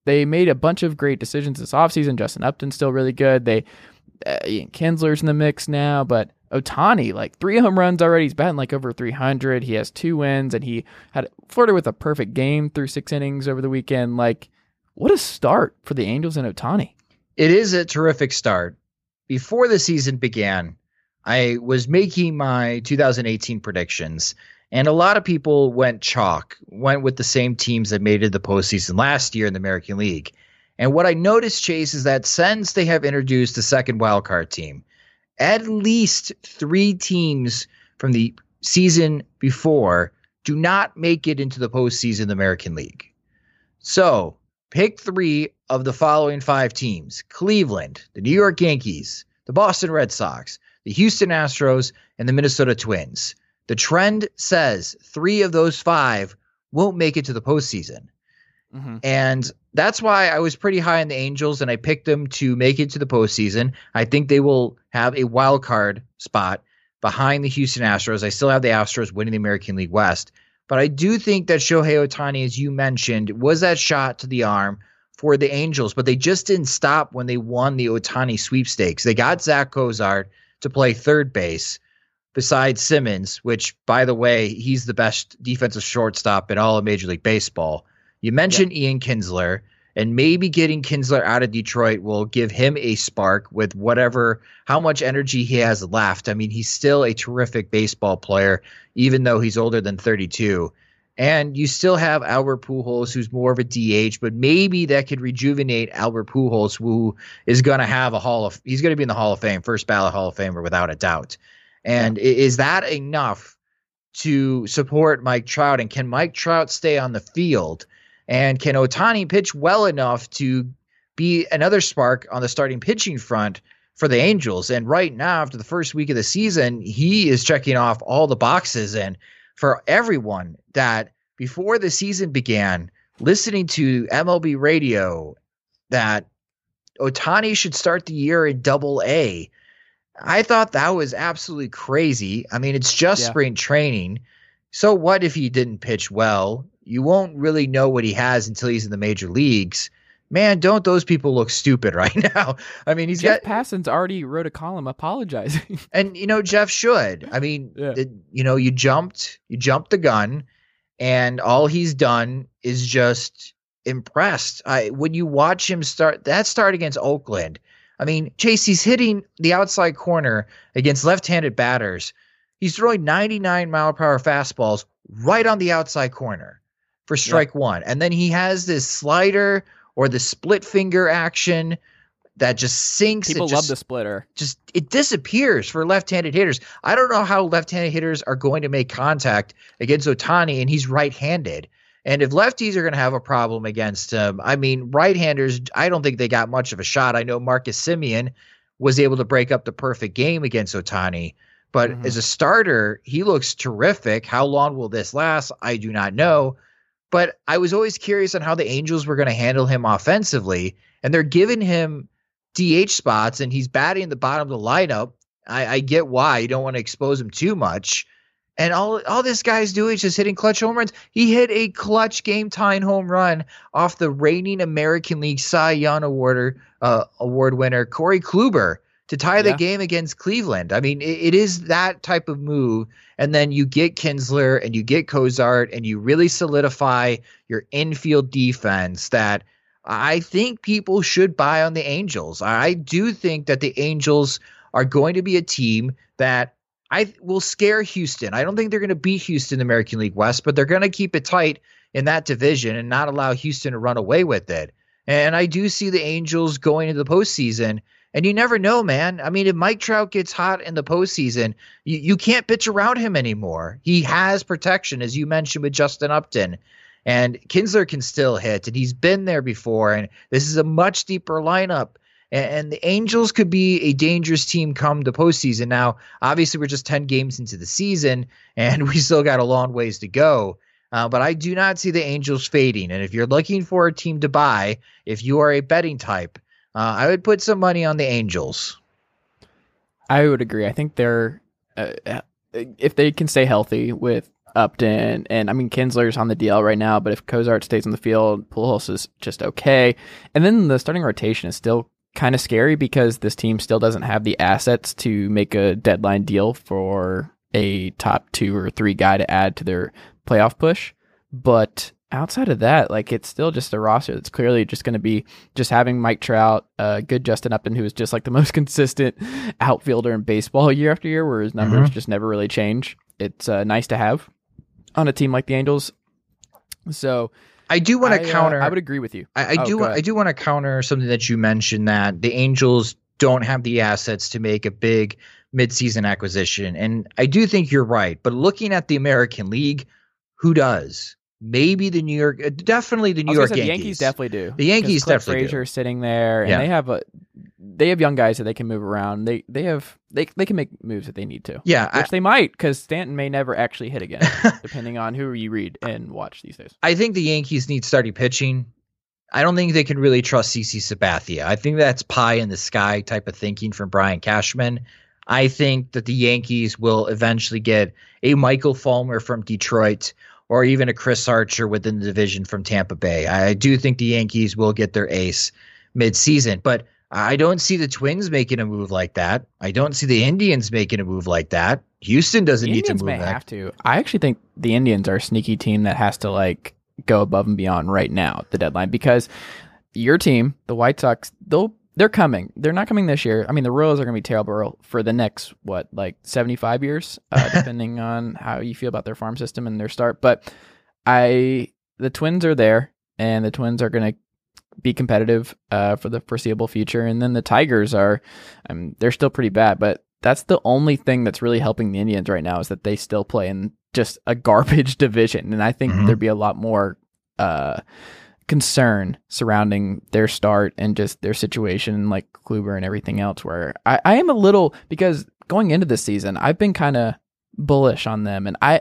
They made a bunch of great decisions this offseason. Justin Upton's still really good. They uh, Ian Kinsler's in the mix now, but Otani, like three home runs already. He's batting like over 300. He has two wins, and he had flirted with a perfect game through six innings over the weekend. Like, what a start for the Angels and Otani. It is a terrific start. Before the season began, I was making my 2018 predictions, and a lot of people went chalk, went with the same teams that made it the postseason last year in the American League. And what I noticed, Chase, is that since they have introduced the second wildcard team, at least three teams from the season before do not make it into the postseason of the American League. So pick three of the following five teams Cleveland, the New York Yankees, the Boston Red Sox, the Houston Astros, and the Minnesota Twins. The trend says three of those five won't make it to the postseason. Mm-hmm. And that's why I was pretty high on the Angels and I picked them to make it to the postseason. I think they will have a wild card spot behind the Houston Astros. I still have the Astros winning the American League West. But I do think that Shohei Otani, as you mentioned, was that shot to the arm for the Angels, but they just didn't stop when they won the Otani sweepstakes. They got Zack Cozart to play third base besides Simmons, which, by the way, he's the best defensive shortstop in all of Major League Baseball. You mentioned Ian Kinsler, and maybe getting Kinsler out of Detroit will give him a spark with whatever, how much energy he has left. I mean, he's still a terrific baseball player, even though he's older than 32. And you still have Albert Pujols, who's more of a DH, but maybe that could rejuvenate Albert Pujols, who is going to have a Hall of, he's going to be in the Hall of Fame, first ballot Hall of Famer without a doubt. And i- is that enough to support Mike Trout? And can Mike Trout stay on the field? And can Otani pitch well enough to be another spark on the starting pitching front for the Angels? And right now, after the first week of the season, he is checking off all the boxes. And for everyone that before the season began, listening to MLB radio, that Otani should start the year in double A. I thought that was absolutely crazy. I mean, it's just Yeah. spring training. So what if he didn't pitch well? You won't really know what he has until he's in the major leagues. Man, don't those people look stupid right now? I mean, he's Jeff got Passan's already wrote a column apologizing. and you know Jeff should. I mean, Yeah. the- you know, you jumped, you jumped the gun, and all he's done is just impressed. I when you watch him start that start against Oakland, I mean, Chase, he's hitting the outside corner against left-handed batters. He's throwing 99 mile per hour fastballs right on the outside corner for strike one, and then he has this slider or the split finger action that just sinks. it People just, love the splitter. just it disappears for left-handed hitters. I don't know how left-handed hitters are going to make contact against Otani, and he's right-handed. And if lefties are going to have a problem against him, I mean, right-handers, I don't think they got much of a shot. I know Marcus Semien was able to break up the perfect game against Otani, but Mhm. as a starter, he looks terrific. How long will this last? I do not know. But I was always curious on how the Angels were going to handle him offensively, and they're giving him DH spots and he's batting in the bottom of the lineup. I, I get why you don't want to expose him too much. And all all this guy's doing is just hitting clutch home runs. He hit a clutch game tying home run off the reigning American League Cy Young Award uh, award winner Corey Kluber to tie the Yeah. game against Cleveland. I mean, it, it is that type of move. And then you get Kinsler and you get Cozart and you really solidify your infield defense that I think people should buy on the Angels. I do think that the Angels are going to be a team that I will scare Houston. I don't think they're going to beat Houston in the American League West, but they're going to keep it tight in that division and not allow Houston to run away with it. And I do see the Angels going into the postseason And you never know, man. I mean, if Mike Trout gets hot in the postseason, you, you can't bitch around him anymore. He has protection, as you mentioned with Justin Upton. And Kinsler can still hit, and he's been there before. And this is a much deeper lineup. And, and the Angels could be a dangerous team come the postseason. Now, obviously, we're just 10 games into the season, and we still got a long ways to go. Uh, but I do not see the Angels fading. And if you're looking for a team to buy, if you are a betting type, uh, I would put some money on the Angels. I would agree. I think they're uh, uh, if they can stay healthy with Upton and I mean Kinsler's on the DL right now, but if Cozart stays on the field, Pujols is just okay. And then the starting rotation is still kind of scary because this team still doesn't have the assets to make a deadline deal for a top two or three guy to add to their playoff push. But outside of that, like it's still just a roster that's clearly just going to be just having Mike Trout, uh, good Justin Upton, who is just like the most consistent outfielder in baseball year after year, where his numbers mm-hmm. just never really change. It's uh, nice to have on a team like the Angels. So I do want to counter. Uh, I would agree with you. I, I oh, do. I do want to counter something that you mentioned that the Angels don't have the assets to make a big midseason acquisition, and I do think you're right. But looking at the American League, who does? Maybe the New York, uh, definitely the New York Yankees. The Yankees definitely do. The Yankees Clint definitely Frazier sitting there, and yeah. they have a they have young guys that they can move around. They they have they they can make moves if they need to. Yeah, which I, they might because Stanton may never actually hit again, depending on who you read and watch these days. I think the Yankees need starting pitching. I don't think they can really trust CC Sabathia. I think that's pie in the sky type of thinking from Brian Cashman. I think that the Yankees will eventually get a Michael Fulmer from Detroit or even a Chris Archer within the division from Tampa Bay. I do think the Yankees will get their ace midseason, but I don't see the Twins making a move like that. I don't see the Indians making a move like that. Houston doesn't the need Indians to move. May have to. I actually think the Indians are a sneaky team that has to like go above and beyond right now at the deadline because your team, the White Sox, they'll they're coming. They're not coming this year. I mean, the Royals are going to be terrible for the next what, like seventy five years, uh, depending on how you feel about their farm system and their start. But I, the Twins are there, and the Twins are going to be competitive uh, for the foreseeable future. And then the Tigers are, um, they're still pretty bad, but that's the only thing that's really helping the Indians right now is that they still play in just a garbage division. And I think mm-hmm. there'd be a lot more. Uh, concern surrounding their start and just their situation, like Kluber and everything else. Where I, I am a little because going into this season, I've been kind of bullish on them, and I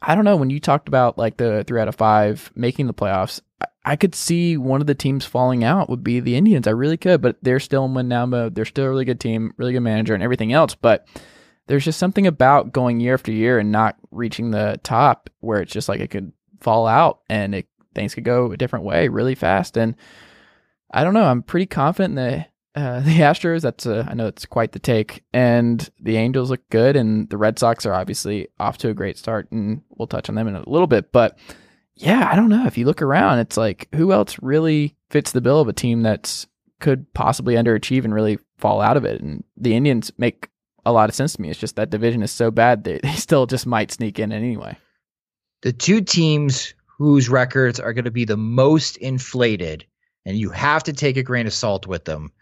I don't know when you talked about like the three out of five making the playoffs. I, I could see one of the teams falling out would be the Indians. I really could, but they're still in win now mode. They're still a really good team, really good manager, and everything else. But there's just something about going year after year and not reaching the top where it's just like it could fall out and it things could go a different way really fast. And I don't know. I'm pretty confident in the uh, the Astros. That's a, I know it's quite the take, and the Angels look good, and the Red Sox are obviously off to a great start, and we'll touch on them in a little bit. But yeah, I don't know. If you look around, it's like who else really fits the bill of a team that's could possibly underachieve and really fall out of it. And the Indians make a lot of sense to me. It's just that division is so bad that they still just might sneak in anyway. The two teams whose records are going to be the most inflated, and you have to take a grain of salt with them,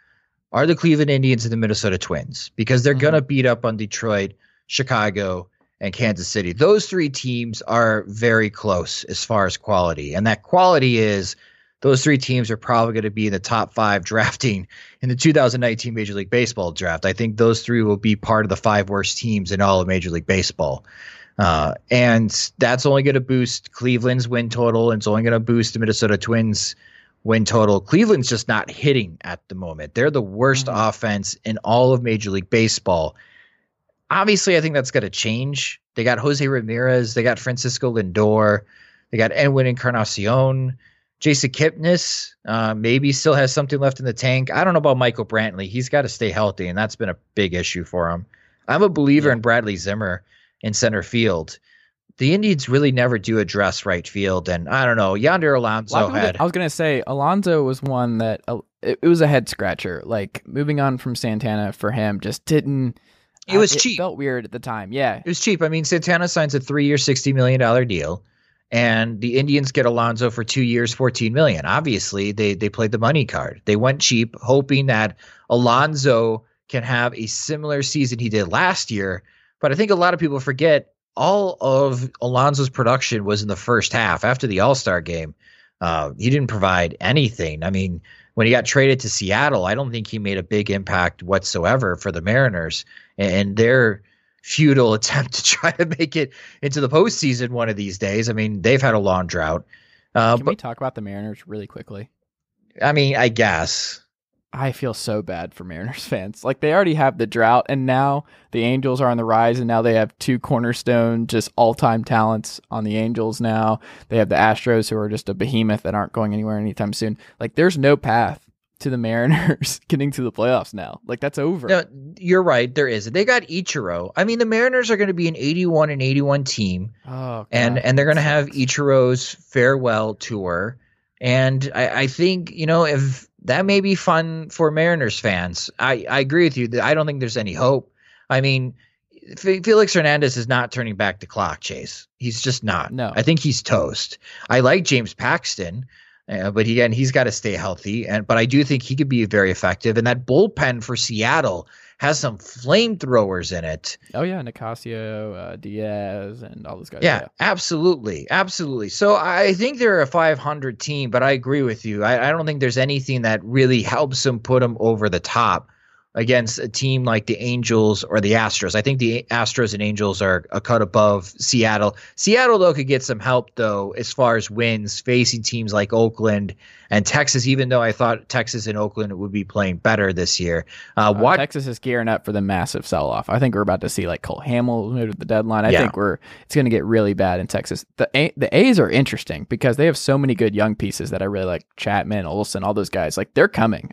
are the Cleveland Indians and the Minnesota Twins because they're mm-hmm. going to beat up on Detroit, Chicago, and Kansas City. Those three teams are very close as far as quality. And that quality is those three teams are probably going to be in the top five drafting in the 2019 Major League Baseball draft. I think those three will be part of the five worst teams in all of Major League Baseball. Uh, and that's only going to boost Cleveland's win total, and it's only going to boost the Minnesota Twins win total. Cleveland's just not hitting at the moment. They're the worst mm-hmm. offense in all of Major League Baseball. Obviously, I think that's going to change. They got Jose Ramirez, they got Francisco Lindor, they got Edwin Encarnacion. Jason Kipnis uh, maybe still has something left in the tank. I don't know about Michael Brantley. He's got to stay healthy, and that's been a big issue for him. I'm a believer yeah. in Bradley Zimmer in center field. The Indians really never do address right field, and I don't know. Yonder Alonso had. I was gonna say Alonso was one that uh, it, it, was a head scratcher. Like moving on from Santana for him just didn't. It was uh, cheap. It felt weird at the time. Yeah, it was cheap. I mean, Santana signs a three-year, sixty million dollar deal, and the Indians get Alonso for two years, 14 million. Obviously, they they played the money card. They went cheap, hoping that Alonso can have a similar season he did last year. But I think a lot of people forget all of Alonso's production was in the first half after the All Star game. Uh, he didn't provide anything. I mean, when he got traded to Seattle, I don't think he made a big impact whatsoever for the Mariners and their futile attempt to try to make it into the postseason one of these days. I mean, they've had a long drought. Uh, Can but, we talk about the Mariners really quickly? I mean, I guess. I feel so bad for Mariners fans. Like they already have the drought, and now the Angels are on the rise, and now they have two cornerstone, just all time talents on the Angels. Now they have the Astros, who are just a behemoth that aren't going anywhere anytime soon. Like there's no path to the Mariners getting to the playoffs now. Like that's over. No, you're right. There is. They got Ichiro. I mean, the Mariners are going to be an 81 and 81 team, oh, and and they're going to have Ichiro's farewell tour. And I, I think you know if that may be fun for Mariners fans. I, I agree with you. I don't think there's any hope. I mean, Felix Hernandez is not turning back the clock, Chase. He's just not. No. I think he's toast. I like James Paxton, uh, but he again, he's got to stay healthy. And but I do think he could be very effective. And that bullpen for Seattle has some flamethrowers in it. Oh yeah, Nicasio, uh, Diaz, and all those guys. Yeah, yeah, absolutely, absolutely. So I think they're a 500 team, but I agree with you. I, I don't think there's anything that really helps them put them over the top against a team like the Angels or the Astros. I think the Astros and Angels are a cut above Seattle. Seattle though could get some help though as far as wins facing teams like Oakland and Texas. Even though I thought Texas and Oakland would be playing better this year, uh, uh, Texas is gearing up for the massive sell off. I think we're about to see like Cole Hamels moved at the deadline. I yeah. think we're it's going to get really bad in Texas. The A, the A's are interesting because they have so many good young pieces that I really like. Chapman, Olson, all those guys. Like they're coming.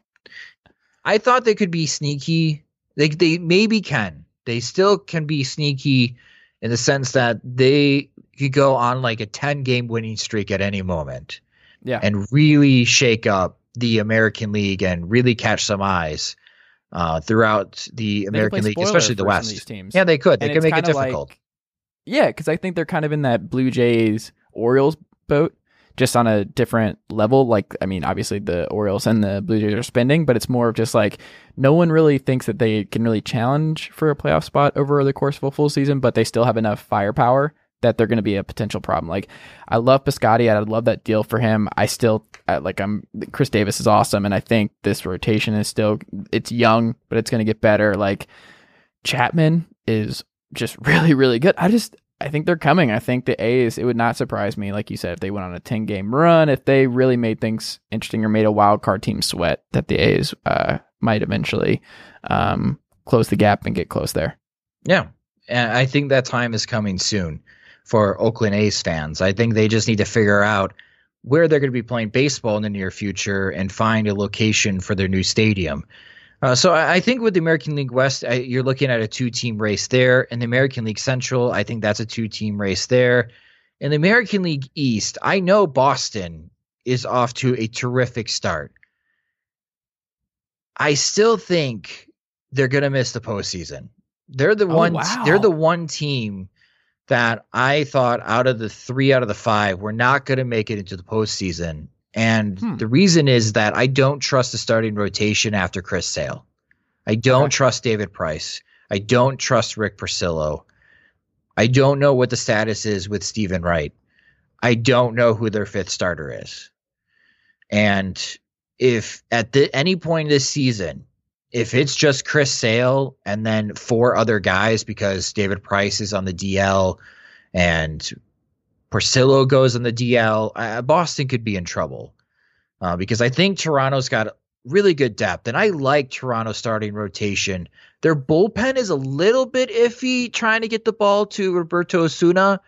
I thought they could be sneaky. They they maybe can. They still can be sneaky in the sense that they could go on like a 10 game winning streak at any moment. Yeah. And really shake up the American League and really catch some eyes uh, throughout the American League, especially the West. Yeah, they could. They and could make it difficult. Like, yeah, because I think they're kind of in that Blue Jays Orioles boat just on a different level. Like, I mean, obviously the Orioles and the Blue Jays are spending, but it's more of just like no one really thinks that they can really challenge for a playoff spot over the course of a full season, but they still have enough firepower that they're going to be a potential problem. Like, I love Piscotty. I love that deal for him. I still I, like. I'm Khris Davis is awesome, and I think this rotation is still it's young, but it's going to get better. Like Chapman is just really really good. I just I think they're coming. I think the A's, it would not surprise me, like you said, if they went on a 10 game run, if they really made things interesting or made a wild card team sweat, that the A's uh, might eventually um, close the gap and get close there. Yeah. And I think that time is coming soon for Oakland A's fans. I think they just need to figure out where they're going to be playing baseball in the near future and find a location for their new stadium. Uh, so I, I, think with the American League West, I, you're looking at a two-team race there. In the American League Central, I think that's a two-team race there. In the American League East, I know Boston is off to a terrific start. I still think they're going to miss the postseason. They're the oh, one. Wow. They're the one team that I thought out of the three out of the five were not going to make it into the postseason, and hmm. the reason is that I don't trust the starting rotation after Chris Sale. I don't okay. trust David Price. I don't trust Rick Porcello. I don't know what the status is with Steven Wright. I don't know who their fifth starter is. And if at the, any point in this season, if it's just Chris Sale and then four other guys because David Price is on the DL and Porcello goes on the DL, uh, Boston could be in trouble uh, because I think Toronto's got really good depth, and I like Toronto starting rotation. Their bullpen is a little bit iffy trying to get the ball to Roberto Osuna.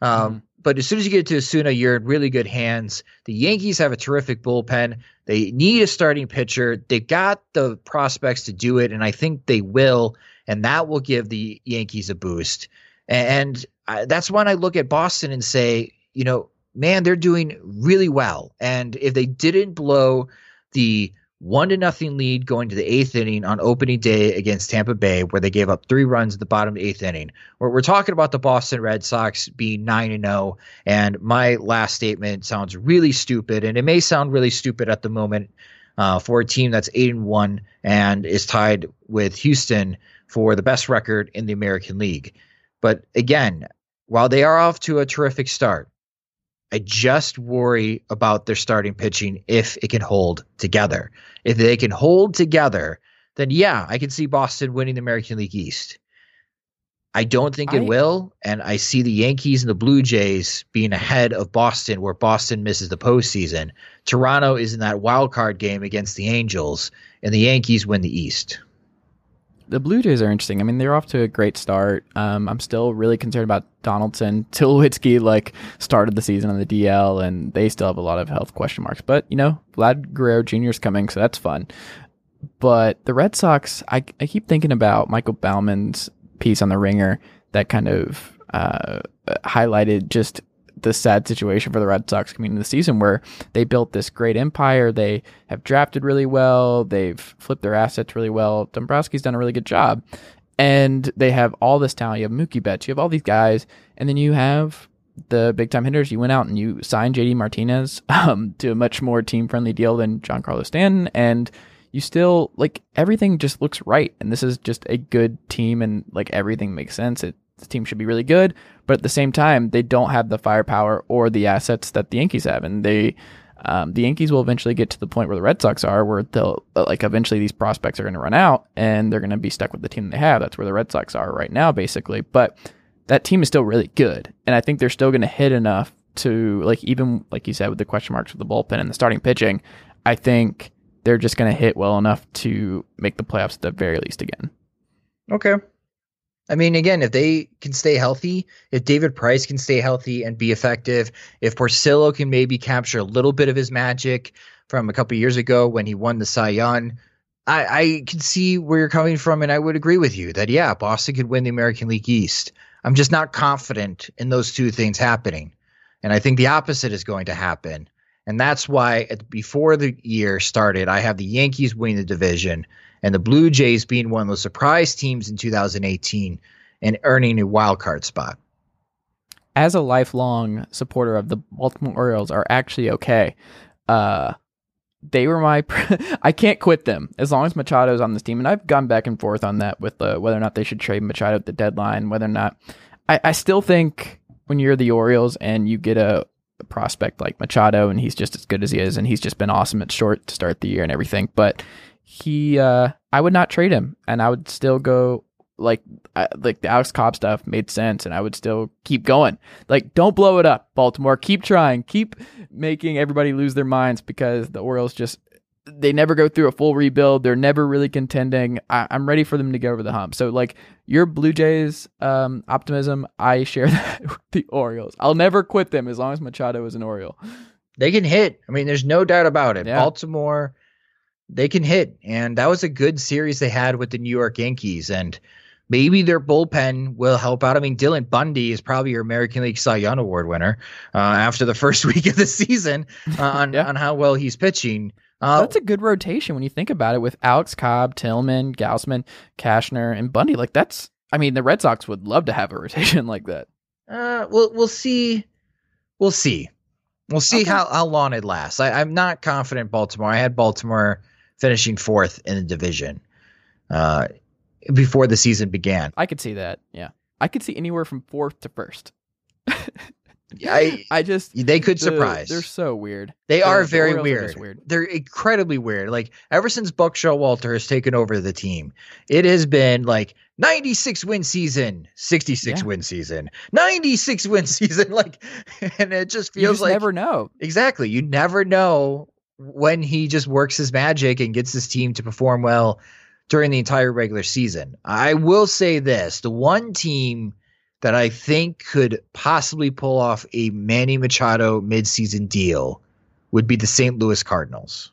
Um, mm. But as soon as you get to Osuna, you're in really good hands. The Yankees have a terrific bullpen. They need a starting pitcher. They've got the prospects to do it, and I think they will. And that will give the Yankees a boost. And I, that's when I look at Boston and say, you know, man, they're doing really well. And if they didn't blow the one to nothing lead going to the eighth inning on opening day against Tampa Bay, where they gave up three runs at the bottom of the eighth inning. We're, we're talking about the Boston Red Sox being nine and zero, and my last statement sounds really stupid, and it may sound really stupid at the moment uh, for a team that's eight and one and is tied with Houston for the best record in the American League. But again, while they are off to a terrific start, I just worry about their starting pitching if it can hold together. If they can hold together, then yeah, I can see Boston winning the American League East. I don't think it I- will, and I see the Yankees and the Blue Jays being ahead of Boston, where Boston misses the postseason. Toronto is in that wild card game against the Angels, and the Yankees win the East. The Blue Jays are interesting. I mean, they're off to a great start. Um, I'm still really concerned about Donaldson. Tulowitzki like started the season on the DL, and they still have a lot of health question marks. But you know, Vlad Guerrero Jr. is coming, so that's fun. But the Red Sox, I, I keep thinking about Michael Baumann's piece on the Ringer that kind of uh, highlighted just the sad situation for the Red Sox coming into the season where they built this great empire. They have drafted really well. They've flipped their assets really well. Dombrowski's done a really good job. And they have all this talent. You have Mookie Betts. You have all these guys. And then you have the big time hitters. You went out and you signed JD Martinez um, to a much more team friendly deal than Giancarlo Stanton. And you still, like, everything just looks right. And this is just a good team and, like, everything makes sense. It, the team should be really good. But at the same time, they don't have the firepower or the assets that the Yankees have. And they, um, the Yankees will eventually get to the point where the Red Sox are, where they'll like eventually these prospects are going to run out and they're going to be stuck with the team they have. That's where the Red Sox are right now, basically. But that team is still really good, and I think they're still going to hit enough to like even like you said with the question marks with the bullpen and the starting pitching. I think they're just going to hit well enough to make the playoffs at the very least again. Okay. I mean, again, if they can stay healthy, if David Price can stay healthy and be effective, if Porcello can maybe capture a little bit of his magic from a couple years ago when he won the Cy Young, I, I can see where you're coming from, and I would agree with you that yeah, Boston could win the American League East. I'm just not confident in those two things happening, and I think the opposite is going to happen, and that's why at, before the year started, I have the Yankees winning the division and the Blue Jays being one of those surprise teams in 2018 and earning a wild card spot. as a lifelong supporter of the Baltimore Orioles are actually okay. Uh, they were my. I can't quit them as long as Machado's on this team, and I've gone back and forth on that with whether or not they should trade Machado at the deadline. Whether or not I, I still think when you're the Orioles and you get a prospect like Machado and he's just as good as he is, and he's just been awesome at short to start the year and everything, but he, uh, I would not trade him, and I would still go like I, like the Alex Cobb stuff made sense, and I would still keep going. Like, don't blow it up, Baltimore. Keep trying. Keep making everybody lose their minds because the Orioles just they never go through a full rebuild. They're never really contending. I, I'm ready for them to get over the hump. So, like your Blue Jays um, optimism, I share that with the Orioles. I'll never quit them as long as Machado is an Oriole. They can hit. I mean, there's no doubt about it. Yeah. Baltimore, they can hit. And that was a good series they had with the New York Yankees. And maybe their bullpen will help out. I mean, Dylan Bundy is probably your American League Cy Young Award winner uh, after the first week of the season uh, on, Yeah. on how well he's pitching. Uh, That's a good rotation when you think about it with Alex Cobb, Tillman, Gausman, Cashner, and Bundy. Like that's, I mean, the Red Sox would love to have a rotation like that. Uh, we'll we'll see. We'll see. We'll see Okay. how, how long it lasts. I, I'm not confident Baltimore. I had Baltimore finishing fourth in the division uh, before the season began. I could see that. Yeah, I could see anywhere from fourth to first. I I just they could the- surprise. They're so weird. they the- are the very Orioles are weird. weird. They're incredibly weird. Like ever since Buck Showalter has taken over the team, it has been like 96 win season, 66 Yeah. win season, 96 win season. Like, and it just feels just like never know. Exactly. You never know when he just works his magic and gets his team to perform well during the entire regular season. I will say this the one team that I think could possibly pull off a Manny Machado midseason deal would be the St. Louis Cardinals.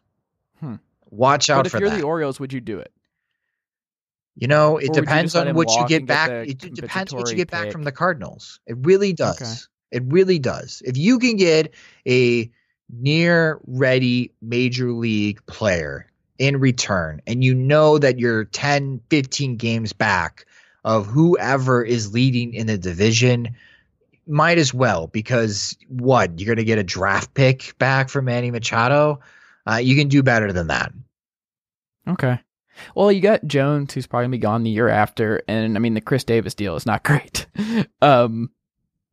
Hmm. Watch out But if you're the Orioles, would you do it? you know, it Or depends on what you get back. It depends what you get back from the Cardinals. It really does. Okay. It really does. If you can get a near ready major league player in return and you know that you're 10, 15 games back of whoever is leading in the division, might as well because what? You're going to get a draft pick back from Manny Machado? Uh, you can do better than that. Okay. Well, you got Jones, who's probably gonna be gone the year after, and I mean the Chris Davis deal is not great. um,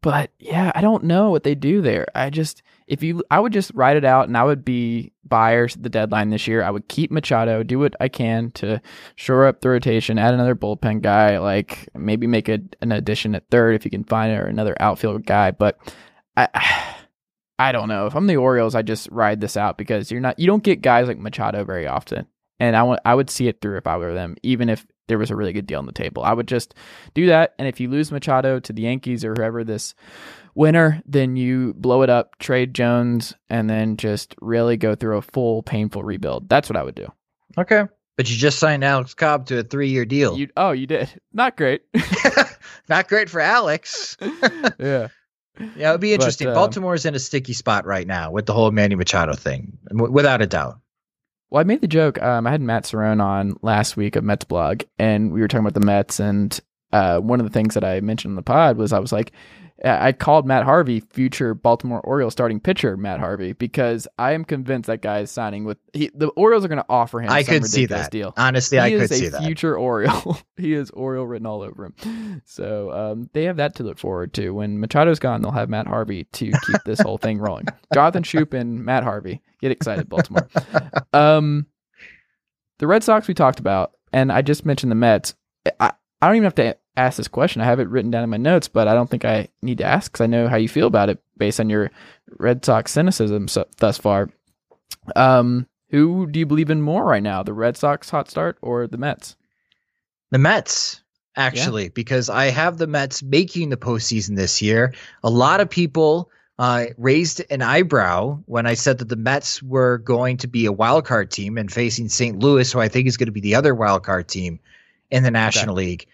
but yeah, I don't know what they do there. I just if you, I would just write it out, and I would be buyers at the deadline this year. I would keep Machado, do what I can to shore up the rotation, add another bullpen guy, like maybe make a, an addition at third if you can find it, or another outfield guy. But I. I don't know. If I'm the Orioles, I just ride this out because you're not you don't get guys like Machado very often and I want I would see it through if I were them, even if there was a really good deal on the table. I would just do that, and if you lose Machado to the Yankees or whoever this winner, then you blow it up, trade Jones, and then just really go through a full painful rebuild. That's what I would do. Okay, but you just signed Alex Cobb to a three-year deal. You, oh, you did. Not great. Not great for Alex. yeah. Yeah, it'd be interesting. But, um, Baltimore's in a sticky spot right now with the whole Manny Machado thing, without a doubt. Well, I made the joke. Um, I had Matt Cerrone on last week of Mets blog, and we were talking about the Mets. And uh, one of the things that I mentioned in the pod was I was like, I called Matt Harvey future Baltimore Orioles starting pitcher Matt Harvey because I am convinced that guy is signing with he, the Orioles are going to offer him. I could see that deal. Honestly, he I could see that. Future Oriole, he is Oriole written all over him. So um, they have that to look forward to. When Machado's gone, they'll have Matt Harvey to keep this whole thing rolling. Jonathan Schoop and Matt Harvey, get excited, Baltimore. um, the Red Sox we talked about, and I just mentioned the Mets. I, I don't even have to ask this question. I have it written down in my notes, but I don't think I need to ask because I know how you feel about it based on your Red Sox cynicism so, thus far. Um, who do you believe in more right now, the Red Sox hot start or the Mets? The Mets, actually, yeah. because I have the Mets making the postseason this year. A lot of people uh, raised an eyebrow when I said that the Mets were going to be a wild card team and facing St. Louis, who I think is going to be the other wild card team in the National okay. League.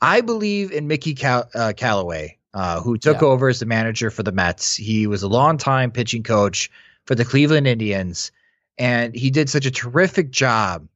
I believe in Mickey Cal- uh, Callaway, uh, who took yeah. over as the manager for the Mets. He was a longtime pitching coach for the Cleveland Indians, and he did such a terrific job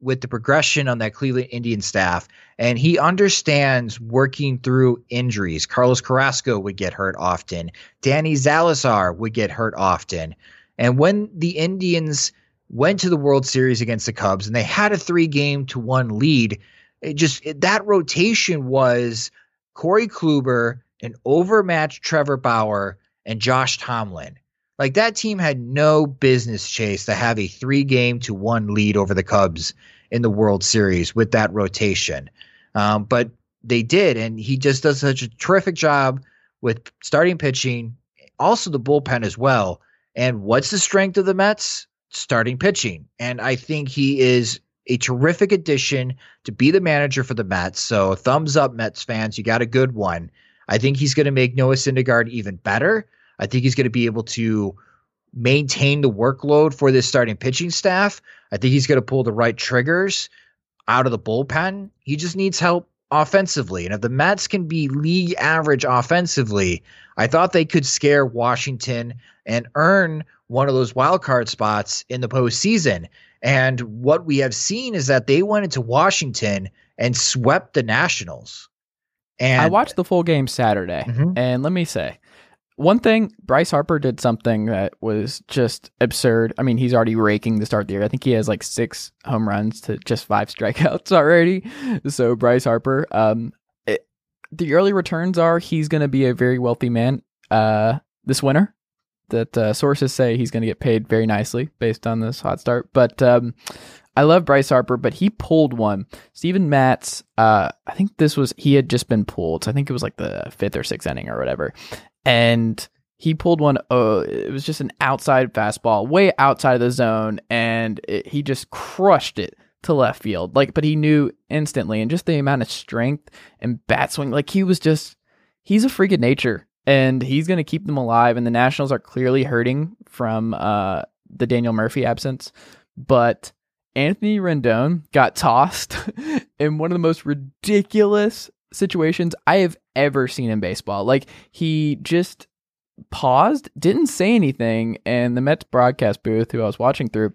with the progression on that Cleveland Indian staff. And he understands working through injuries. Carlos Carrasco would get hurt often, Danny Salazar would get hurt often. And when the Indians went to the World Series against the Cubs and they had a three game to one lead, it just it, that rotation was Corey Kluber, an overmatched Trevor Bauer, and Josh Tomlin. Like that team had no business chase to have a three game to one lead over the Cubs in the World Series with that rotation. Um, but they did, and he just does such a terrific job with starting pitching, also the bullpen as well. And what's the strength of the Mets? Starting pitching. And I think he is a terrific addition to be the manager for the Mets. So thumbs up, Mets fans. You got a good one. I think he's going to make Noah Syndergaard even better. I think he's going to be able to maintain the workload for this starting pitching staff. I think he's going to pull the right triggers out of the bullpen. He just needs help offensively. And if the Mets can be league average offensively, I thought they could scare Washington and earn one of those wild card spots in the postseason. And what we have seen is that they went into Washington and swept the Nationals. And I watched the full game Saturday, mm-hmm. and let me say, one thing, Bryce Harper did something that was just absurd. I mean, he's already raking the start of the year. I think he has like six home runs to just five strikeouts already. So Bryce Harper, um, it, the early returns are he's going to be a very wealthy man uh, this winter that uh, sources say he's going to get paid very nicely based on this hot start. But um, I love Bryce Harper, but he pulled one. Steven Matz, uh, I think this was he had just been pulled. So I think it was like the fifth or sixth inning or whatever, and he pulled one. Oh, it was just an outside fastball, way outside of the zone, and it, he just crushed it to left field. Like, but he knew instantly, and just the amount of strength and bat swing, like he was just. He's a freak of nature and he's going to keep them alive. And the Nationals are clearly hurting from uh, the Daniel Murphy absence. But Anthony Rendon got tossed in one of the most ridiculous situations I have ever seen in baseball. Like he just paused, didn't say anything, and the Mets broadcast booth, who I was watching through,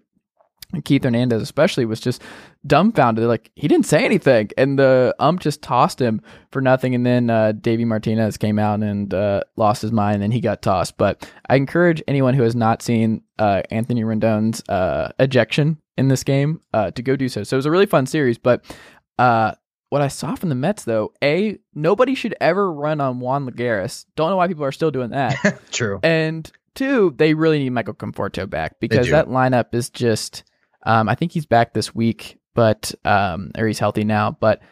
Keith Hernandez especially was just dumbfounded. Like he didn't say anything, and the ump just tossed him for nothing. And then uh, Davey Martinez came out and uh, lost his mind, and he got tossed. But I encourage anyone who has not seen uh, Anthony Rendon's uh, ejection in this game uh, to go do so. So it was a really fun series. But uh, what I saw from the Mets, though, a nobody should ever run on Juan Lagares. Don't know why people are still doing that. True. And two, they really need Michael Conforto back because that lineup is just um, I think he's back this week, but um, or he's healthy now. But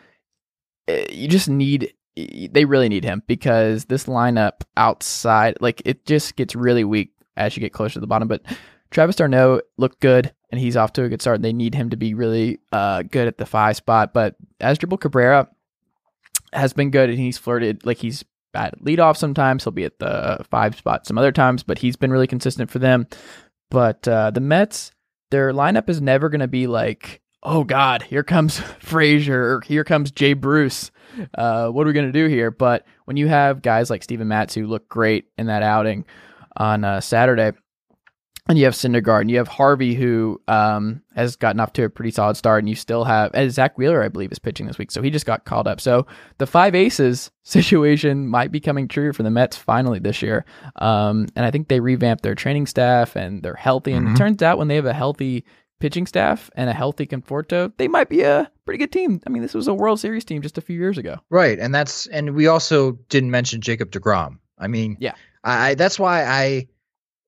uh, you just need they really need him because this lineup outside, like it just gets really weak as you get closer to the bottom. But Travis d'Arnaud looked good and he's off to a good start. And They need him to be really uh, good at the five spot. But Asdrubal Cabrera has been good and he's flirted like he's bad at leadoff sometimes. He'll be at the five spot some other times, but he's been really consistent for them. But uh, the Mets, their lineup is never going to be like, oh God, here comes Frazier or here comes Jay Bruce. Uh, what are we going to do here? But when you have guys like Steven Matz who look great in that outing on uh, Saturday, and you have Syndergaard, and you have Harvey, who um, has gotten off to a pretty solid start, and you still have Zack Wheeler, I believe, is pitching this week, so he just got called up. So the five aces situation might be coming true for the Mets finally this year, um, and I think they revamped their training staff and they're healthy. And mm-hmm. it turns out when they have a healthy pitching staff and a healthy Conforto, they might be a pretty good team. I mean, this was a World Series team just a few years ago, right? And that's and we also didn't mention Jacob Degrom. I mean, yeah, I that's why I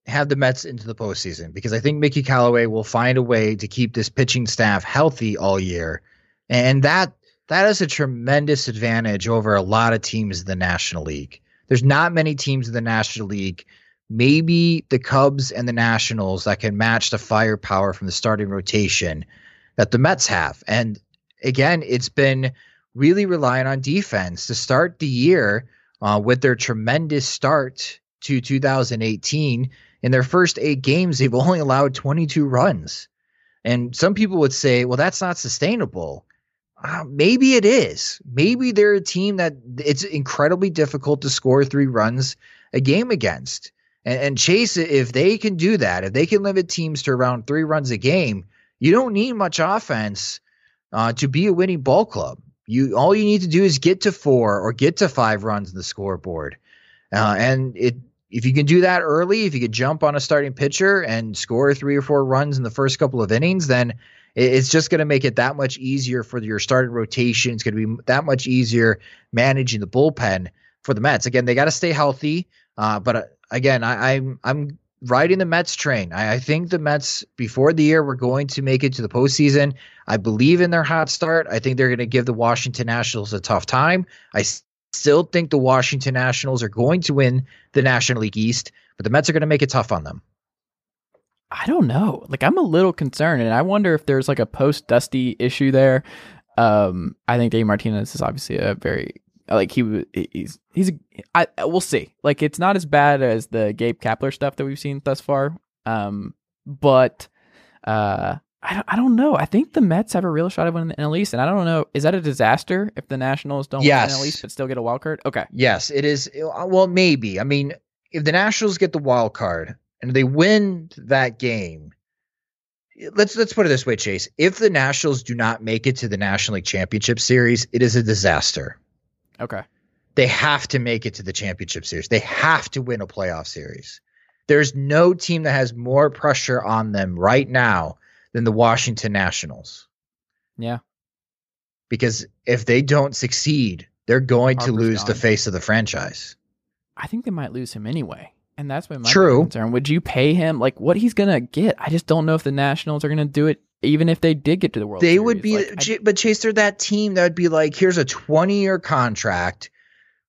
have the Mets into the postseason because I think Mickey Callaway will find a way to keep this pitching staff healthy all year, and that that is a tremendous advantage over a lot of teams in the National League. There's not many teams in the National League, maybe the Cubs and the Nationals that can match the firepower from the starting rotation that the Mets have. And again, it's been really relying on defense to start the year uh, with their tremendous start to 2018 in their first eight games, they've only allowed 22 runs. And some people would say, well, that's not sustainable. Uh, maybe it is. Maybe they're a team that it's incredibly difficult to score three runs a game against. And, and Chase, if they can do that, if they can limit teams to around three runs a game, you don't need much offense uh, to be a winning ball club. You all you need to do is get to four or get to five runs in the scoreboard, uh, and it if you can do that early, if you could jump on a starting pitcher and score three or four runs in the first couple of innings, then it's just going to make it that much easier for your starting rotation. It's going to be that much easier managing the bullpen for the Mets. Again, they got to stay healthy. Uh, but uh, again, I, am I'm, I'm riding the Mets train. I, I, think the Mets before the year were going to make it to the postseason. I believe in their hot start. I think they're going to give the Washington Nationals a tough time. I still think the Washington Nationals are going to win the National League East, but the Mets are going to make it tough on them. I don't know. Like I'm a little concerned, and I wonder if there's like a post Dusty issue there. Um, I think Dave Martinez is obviously a very like he he's he's I we'll see. Like it's not as bad as the Gabe Kapler stuff that we've seen thus far. Um, but uh, I don't, I don't know. I think the Mets have a real shot of winning the NL East, and I don't know. Is that a disaster if the Nationals don't yes. win the NL East but still get a wild card? Okay. Yes, it is. Uh, well, maybe. I mean, if the Nationals get the wild card and they win that game, eh, let's let's put it this way, Chase. If the Nationals do not make it to the National League Championship Series, it is a disaster. Okay. They have to make it to the championship series. They have to win a playoff series. There's no team that has more pressure on them right now than the Washington Nationals. Yeah. Because if they don't succeed, they're going Harper's to lose gone. the face of the franchise. I think they might lose him anyway. And that's my True. concern. Would you pay him like what he's gonna get? I just don't know if the Nationals are gonna do it, even if they did get to the World. They Series. would be, like, but Chase, they're that team that would be like, here's a 20 year contract.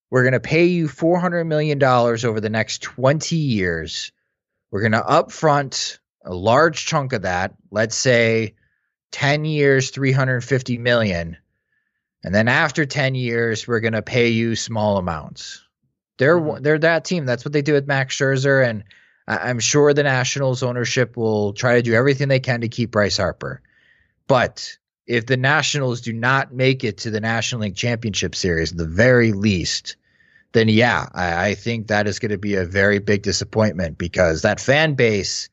We're gonna pay you 400 million dollars over the next 20 years. We're gonna upfront a large chunk of that, let's say 10 years, 350 million. And then after 10 years, we're going to pay you small amounts. They're mm-hmm. they're that team. That's what they do with Max Scherzer, and I'm sure the Nationals ownership will try to do everything they can to keep Bryce Harper. But if the Nationals do not make it to the National League Championship Series, the very least, then yeah, I, I think that is going to be a very big disappointment because that fan base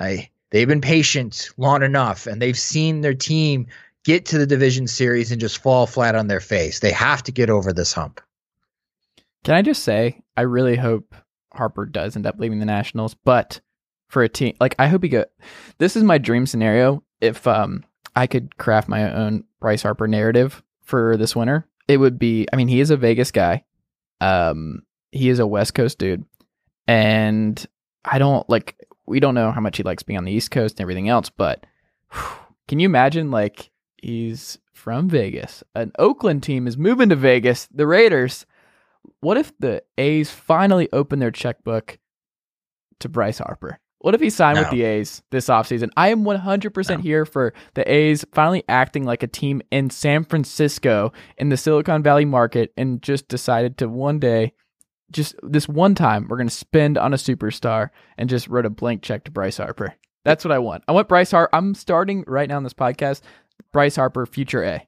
I they've been patient long enough and they've seen their team get to the division series and just fall flat on their face. They have to get over this hump. Can I just say, I really hope Harper does end up leaving the Nationals, but for a team like I hope he go. This is my dream scenario. If um I could craft my own Bryce Harper narrative for this winter, it would be. I mean, he is a Vegas guy. Um, he is a West Coast dude, and I don't like. We don't know how much he likes being on the East Coast and everything else, but whew, can you imagine like he's from Vegas. An Oakland team is moving to Vegas, the Raiders. What if the A's finally open their checkbook to Bryce Harper? What if he signed No. with the A's this offseason? I am 100% No. here for the A's finally acting like a team in San Francisco in the Silicon Valley market and just decided to one day, just this one time, we're going to spend on a superstar and just wrote a blank check to Bryce Harper. That's what I want. I want Bryce Harper. I'm starting right now in this podcast. Bryce Harper, future A.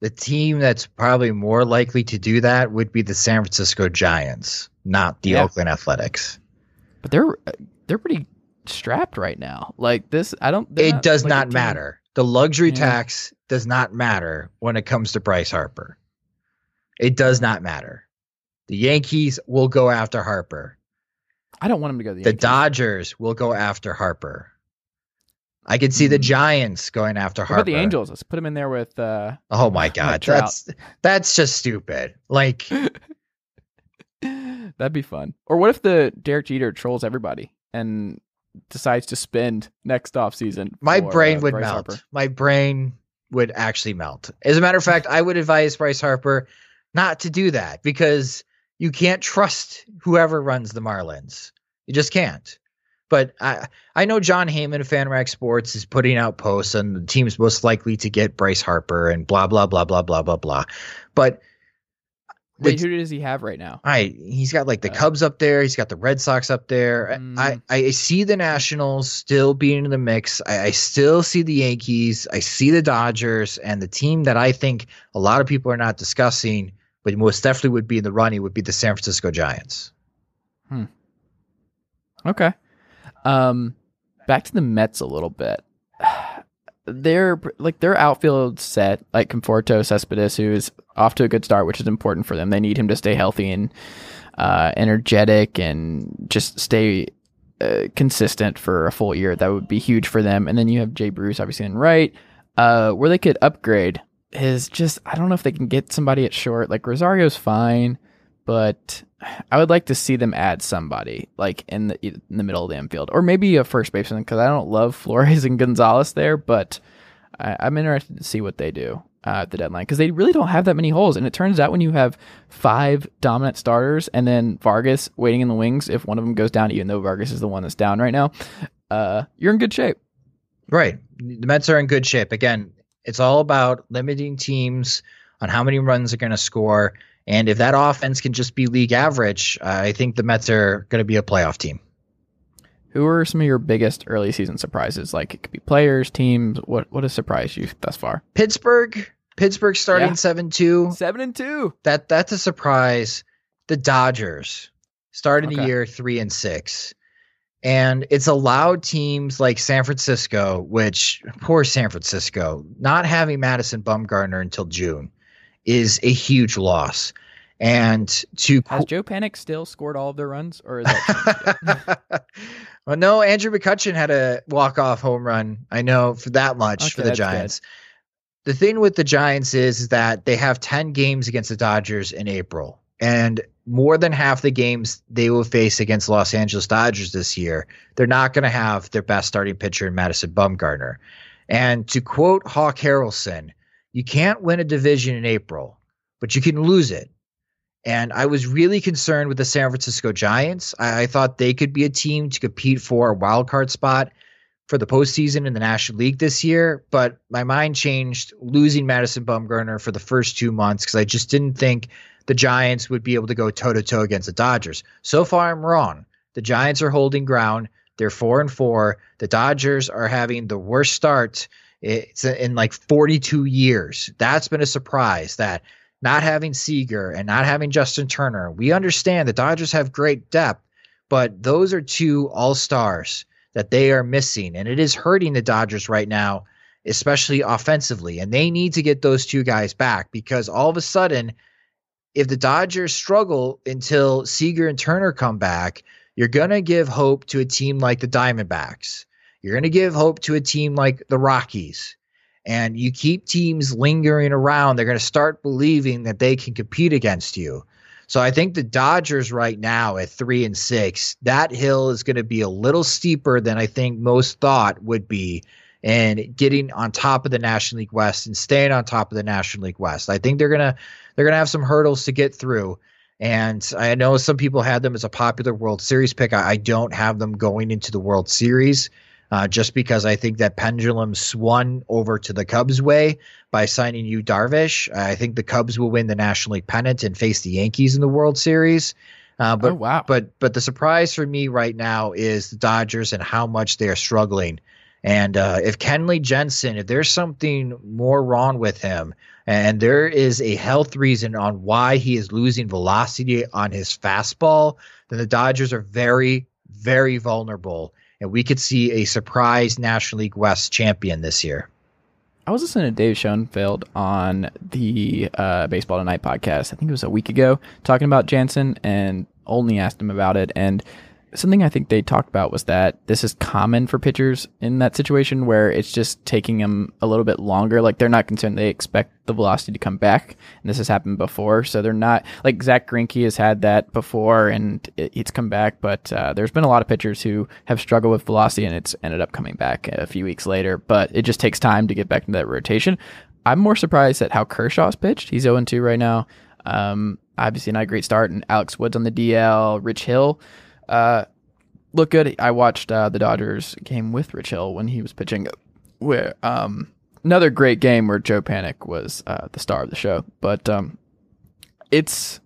The team that's probably more likely to do that would be the San Francisco Giants, not the Yeah. Oakland Athletics. But they're they're pretty strapped right now. Like this, I don't. It does like not matter. The luxury Yeah. tax does not matter when it comes to Bryce Harper. It does not matter. The Yankees will go after Harper. I don't want him to go to the, The. Dodgers will go after Harper. I could see the Hmm. Giants going after What Harper. about the Angels? Let's put him in there with. uh Oh my god, that's that's just stupid. Like That'd be fun. Or what if the Derek Jeter trolls everybody and decides to spend next off season? my for, brain uh, would Bryce melt. Harper? My brain would actually melt. As a matter of fact, I would advise Bryce Harper not to do that because you can't trust whoever runs the Marlins. You just can't. But I I know Jon Heyman of FanRag Sports is putting out posts on the teams most likely to get Bryce Harper and blah blah blah blah blah blah blah. But Wait, who does he have right now? I he's got like the Uh, Cubs up there. He's got the Red Sox up there. Mm. I, I see the Nationals still being in the mix. I, I still see the Yankees. I see the Dodgers and the team that I think a lot of people are not discussing, but most definitely would be in the running would be the San Francisco Giants. Okay. Um, back to the Mets a little bit. They're like their outfield set, like Conforto, Cespedes, who is off to a good start, which is important for them. They need him to stay healthy and uh, energetic and just stay uh, consistent for a full year. That would be huge for them. And then you have Jay Bruce, obviously, in right, uh, where they could upgrade is just I don't know if they can get somebody at short. Like Rosario's fine, but I would like to see them add somebody like in the in the middle of the infield, or maybe a first baseman because I don't love Flores and Gonzalez there, but I, I'm interested to see what they do uh, at the deadline because they really don't have that many holes. And it turns out when you have five dominant starters and then Vargas waiting in the wings, if one of them goes down, even though Vargas is the one that's down right now, uh, you're in good shape. Right. The Mets are in good shape. Again, it's all about limiting teams on how many runs they're going to score. And if that offense can just be league average, I think the Mets are going to be a playoff team. Who are some of your biggest early season surprises? Like it could be players, teams. What what has surprised you thus far? Pittsburgh, Pittsburgh starting Yeah. 7 2. Seven and two. that that's a surprise. The Dodgers started the year three and six, and it's allowed teams like San Francisco, which poor San Francisco, not having Madison Bumgarner until June is a huge loss. And to Has Joe Panik still scored all of their runs, or is that well, no, Andrew McCutchen had a walk-off home run. I know for that much Okay, for the that's good. Giants. The thing with the Giants is, is that they have 10 games against the Dodgers in April. And more than half the games they will face against Los Angeles Dodgers this year, they're not going to have their best starting pitcher in Madison Bumgarner. And to quote Hawk Harrelson, you can't win a division in April, but you can lose it. And I was really concerned with the San Francisco Giants. I, I thought they could be a team to compete for a wild card spot for the postseason in the National League this year. But my mind changed losing Madison Bumgarner for the first two months because I just didn't think the Giants would be able to go toe to toe against the Dodgers. So far, I'm wrong. The Giants are holding ground. They're four and four. The Dodgers are having the worst start in like 42 years. That's been a surprise that not having Seager and not having Justin Turner. We understand the Dodgers have great depth, but those are two all stars that they are missing, and it is hurting the Dodgers right now, especially offensively. And they need to get those two guys back because all of a sudden, if the Dodgers struggle until Seager and Turner come back, you're going to give hope to a team like the Diamondbacks. You're going to give hope to a team like the Rockies. And you keep teams lingering around, they're going to start believing that they can compete against you. So I think the Dodgers right now at three and six, that hill is going to be a little steeper than I think most thought would be. And getting on top of the National League West and staying on top of the National League West, I think they're gonna they're gonna have some hurdles to get through. And I know some people had them as a popular World Series pick. I, I don't have them going into the World Series uh, just because I think that pendulum swung over to the Cubs' way by signing Yu Darvish. I think the Cubs will win the National League pennant and face the Yankees in the World Series. Uh, but oh, wow. but but the surprise for me right now is the Dodgers and how much they are struggling. And uh, if Kenley Jansen, if there's something more wrong with him, and there is a health reason on why he is losing velocity on his fastball, then the Dodgers are very, very vulnerable and we could see a surprise National League West champion this year. I was listening to Dave Schoenfield on the uh, Baseball Tonight podcast. I think it was a week ago, talking about Jansen, and only asked him about it. And something I think they talked about was that this is common for pitchers in that situation where it's just taking them a little bit longer. Like they're not concerned; they expect the velocity to come back, and this has happened before. So they're not like Zack Greinke has had that before, and it, it's come back. But uh, there's been a lot of pitchers who have struggled with velocity, and it's ended up coming back a few weeks later. But it just takes time to get back into that rotation. I'm more surprised at how Kershaw's pitched. He's 0 2 right now. Um, obviously, not a great start, and Alex Wood's on the DL, Rich Hill uh, look good. I watched uh, the Dodgers game with Rich Hill when he was pitching. Where um, another great game where Joe Panik was uh, the star of the show. But um, it's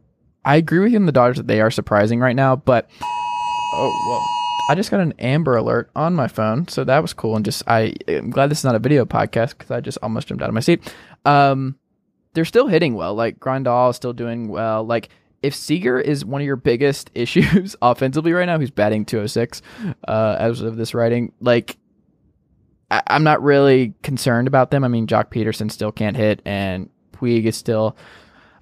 I agree with you in the Dodgers that they are surprising right now. But oh I just got an Amber Alert on my phone, so that was cool. And just I am glad this is not a video podcast because I just almost jumped out of my seat. Um, they're still hitting well. Like Grandal is still doing well. Like if Seager is one of your biggest issues offensively right now, he's batting 206 uh, as of this writing. Like, I- am not really concerned about them. I mean, Joc Pederson still can't hit, and Puig is still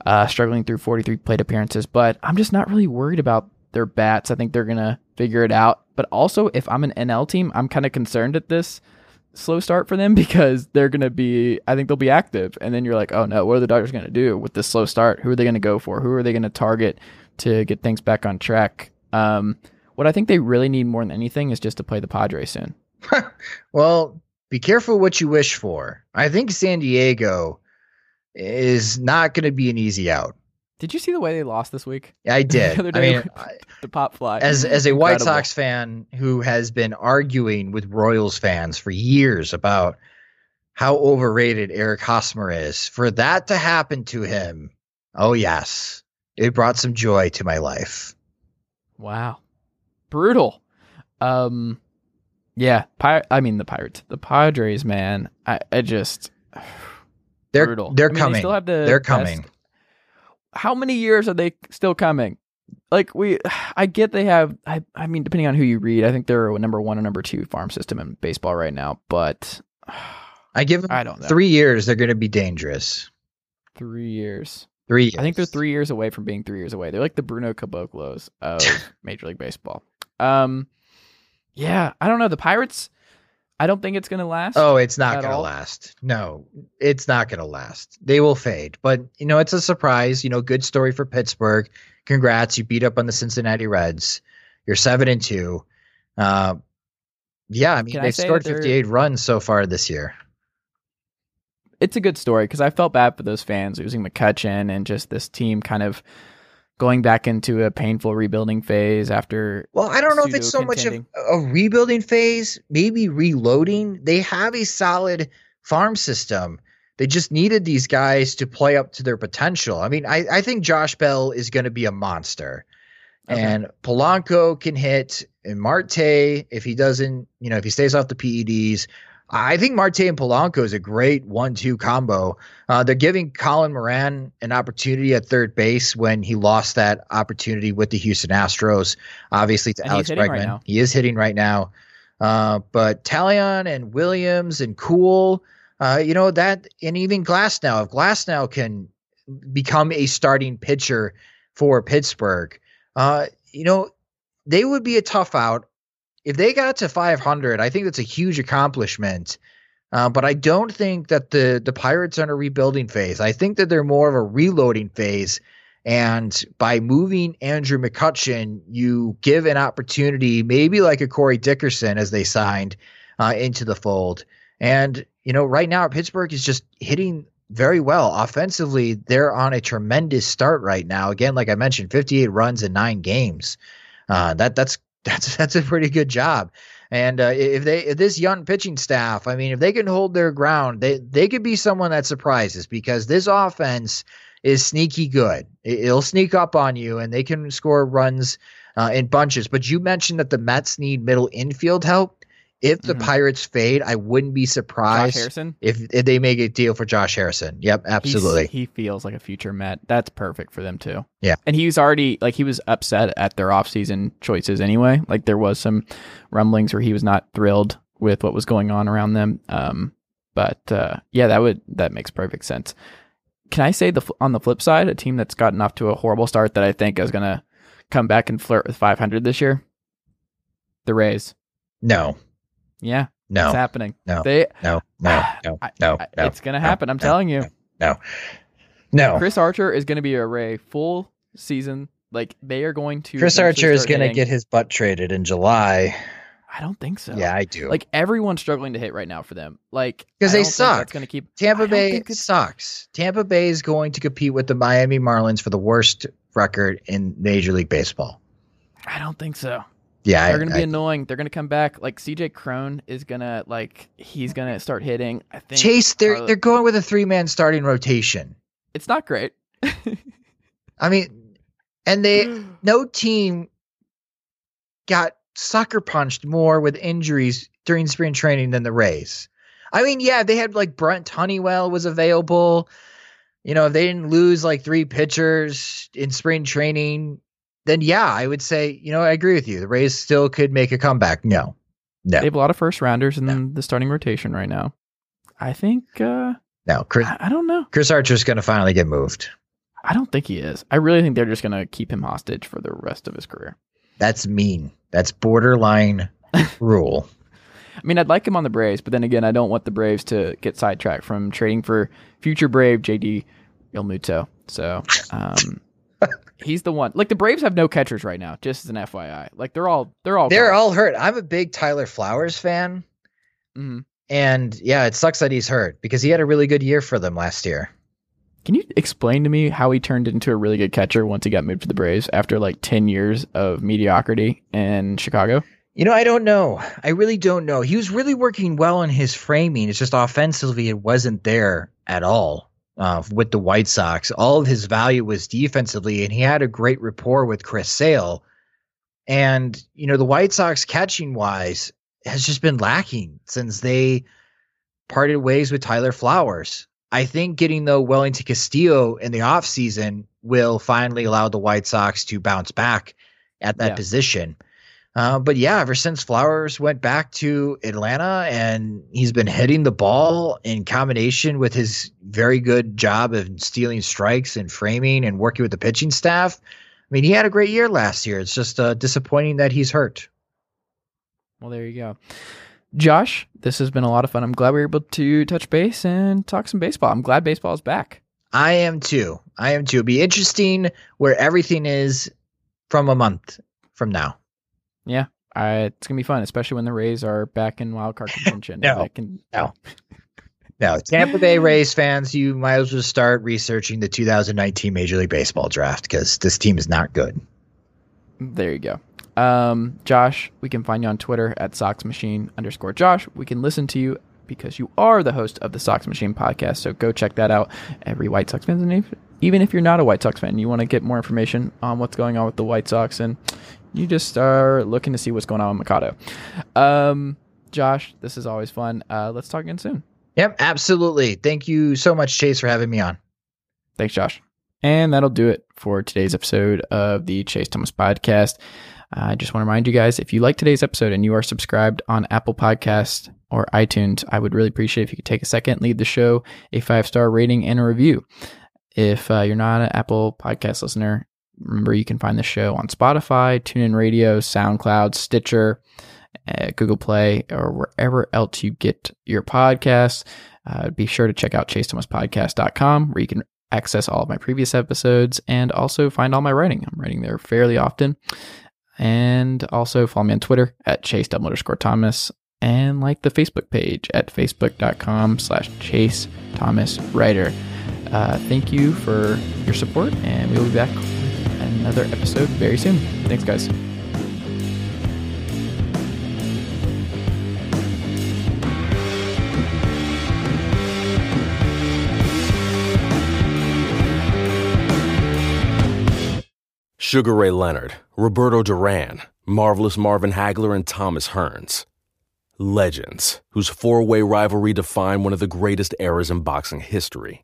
uh, struggling through 43 plate appearances, but I'm just not really worried about their bats. I think they're going to figure it out. But also, if I'm an NL team, I'm kind of concerned at this slow start for them because they're going to be, I think they'll be active. And then you're like, oh no, what are the Dodgers going to do with this slow start? Who are they going to go for? Who are they going to target to get things back on track? Um, what I think they really need more than anything is just to play the Padres soon. well, be careful what you wish for. I think San Diego is not going to be an easy out. Did you see the way they lost this week? I did. the I mean, the pop fly. As as a Incredible. White Sox fan who has been arguing with Royals fans for years about how overrated Eric Hosmer is, for that to happen to him, oh yes, it brought some joy to my life. Wow, brutal. Um, yeah, Pir- I mean the Pirates, the Padres, man. I, I just they're brutal. they're I mean, coming. They still have the they're coming. How many years are they still coming? Like we, I get they have. I, I mean, depending on who you read, I think they're a number one or number two farm system in baseball right now. But I give them. I don't know. Three years, they're going to be dangerous. Three years. Three. Years. I think they're three years away from being three years away. They're like the Bruno Caboclos of Major League Baseball. Um, yeah, I don't know. The Pirates. I don't think it's going to last. Oh, it's not going to last. No, it's not going to last. They will fade. But, you know, it's a surprise. You know, good story for Pittsburgh. Congrats. You beat up on the Cincinnati Reds. You're 7 and 2. Uh, yeah, I mean, Can they've I scored 58 runs so far this year. It's a good story because I felt bad for those fans losing McCutchen and just this team kind of going back into a painful rebuilding phase after. Well, I don't know if it's so contending. much of a rebuilding phase, maybe reloading. They have a solid farm system. They just needed these guys to play up to their potential. I mean, I, I think Josh Bell is going to be a monster. Okay. And Polanco can hit, and Marte, if he doesn't, you know, if he stays off the PEDs, I think Marte and Polanco is a great one-two combo. Uh, they're giving Colin Moran an opportunity at third base when he lost that opportunity with the Houston Astros. Obviously, to and Alex Bregman, right he is hitting right now. Uh, but Taillon and Williams and Kuhl, uh, you know that, and even Glasnow. If Glasnow can become a starting pitcher for Pittsburgh, uh, you know they would be a tough out if they got to 500. I think that's a huge accomplishment. Uh, but I don't think that the the Pirates are in a rebuilding phase. I think that they're more of a reloading phase. And by moving Andrew McCutchen, you give an opportunity, maybe like a Corey Dickerson, as they signed uh, into the fold. And you know, right now Pittsburgh is just hitting very well offensively. They're on a tremendous start right now. Again, like I mentioned, 58 runs in nine games. Uh, that that's that's that's a pretty good job. And uh, if they if this young pitching staff, I mean, if they can hold their ground, they they could be someone that surprises because this offense is sneaky good. It, will sneak up on you, and they can score runs uh, in bunches. But you mentioned that the Mets need middle infield help. If the mm-hmm. Pirates fade, I wouldn't be surprised if, if they make a deal for Josh Harrison. Yep, absolutely. He's, he feels like a future Met. That's perfect for them too. Yeah. And he was already like he was upset at their offseason choices anyway. Like there was some rumblings where he was not thrilled with what was going on around them. Um, but uh, yeah, that would that makes perfect sense. Can I say the on the flip side, a team that's gotten off to a horrible start that I think is going to come back and flirt with 500 this year? The Rays. No. Yeah. No. It's happening. No. They, no. No. No. No. I, no it's going to happen. I'm telling you. No. No. Chris Archer is going to be a Ray full season. Like they are going to. Chris Archer is going to get his butt traded in July. I don't think so. Yeah, I do. Like everyone's struggling to hit right now for them. Like because they suck. It's going to keep. Tampa Bay sucks. Tampa Bay is going to compete with the Miami Marlins for the worst record in Major League Baseball. I don't think so. Yeah, they're gonna be I, annoying. They're gonna come back. Like CJ Cron is gonna like he's gonna start hitting. I think Chase. They're they're going with a three man starting rotation. It's not great. I mean, and they no team got sucker punched more with injuries during spring training than the Rays. I mean, yeah, they had like Brent Honeywell was available. You know, if they didn't lose like three pitchers in spring training, then yeah, I would say, you know, I agree with you. The Rays still could make a comeback. No. No. They have a lot of first rounders in no. the starting rotation right now. I think uh No, Chris I, I don't know. Chris Archer's gonna finally get moved. I don't think he is. I really think they're just gonna keep him hostage for the rest of his career. That's mean. That's borderline rule. I mean, I'd like him on the Braves, but then again, I don't want the Braves to get sidetracked from trading for future Brave JD Realmuto. So, um, he's the one. Like the Braves have no catchers right now. Just as an FYI, like they're all they're all they're gone. all hurt. I'm a big Tyler Flowers fan, mm-hmm. and yeah, it sucks that he's hurt because he had a really good year for them last year. Can you explain to me how he turned into a really good catcher once he got moved to the Braves after like 10 years of mediocrity in Chicago? You know, I don't know. I really don't know. He was really working well in his framing. It's just offensively, it wasn't there at all uh, with the White Sox. All of his value was defensively, and he had a great rapport with Chris Sale. And, you know, the White Sox catching wise has just been lacking since they parted ways with Tyler Flowers. I think getting the Wellington Castillo in the offseason will finally allow the White Sox to bounce back at that yeah. position. Uh, but yeah, ever since Flowers went back to Atlanta and he's been hitting the ball in combination with his very good job of stealing strikes and framing and working with the pitching staff. I mean, he had a great year last year. It's just uh, disappointing that he's hurt. Well, there you go. Josh, this has been a lot of fun. I'm glad we were able to touch base and talk some baseball. I'm glad baseball is back. I am too. I am too. It'll be interesting where everything is from a month from now. Yeah, uh, it's gonna be fun, especially when the Rays are back in wild card contention. no, can, no, no. Tampa Bay Rays fans, you might as well start researching the 2019 Major League Baseball draft because this team is not good. There you go. Um, Josh, we can find you on Twitter at Sox Machine underscore Josh. We can listen to you because you are the host of the Sox Machine podcast. So go check that out. Every White Sox fan, even if you're not a White Sox fan, you want to get more information on what's going on with the White Sox, and you just are looking to see what's going on with Moncada. Um, Josh, this is always fun. Uh, let's talk again soon. Yep, absolutely. Thank you so much, Chase, for having me on. Thanks, Josh. And that'll do it for today's episode of the Chase Thomas podcast. I just want to remind you guys if you like today's episode and you are subscribed on Apple Podcast or iTunes, I would really appreciate if you could take a second, leave the show a five star rating and a review. If uh, you're not an Apple Podcast listener, remember you can find the show on Spotify, TuneIn Radio, SoundCloud, Stitcher, uh, Google Play, or wherever else you get your podcasts. Uh, be sure to check out chasethomaspodcast.com where you can access all of my previous episodes and also find all my writing. I'm writing there fairly often. And also follow me on Twitter at chase underscore Thomas and like the Facebook page at facebook.com slash chase Thomas writer. Uh, thank you for your support, and we will be back another episode very soon. Thanks, guys. Sugar Ray Leonard, Roberto Duran, Marvelous Marvin Hagler, and Thomas Hearns. Legends, whose four way rivalry defined one of the greatest eras in boxing history.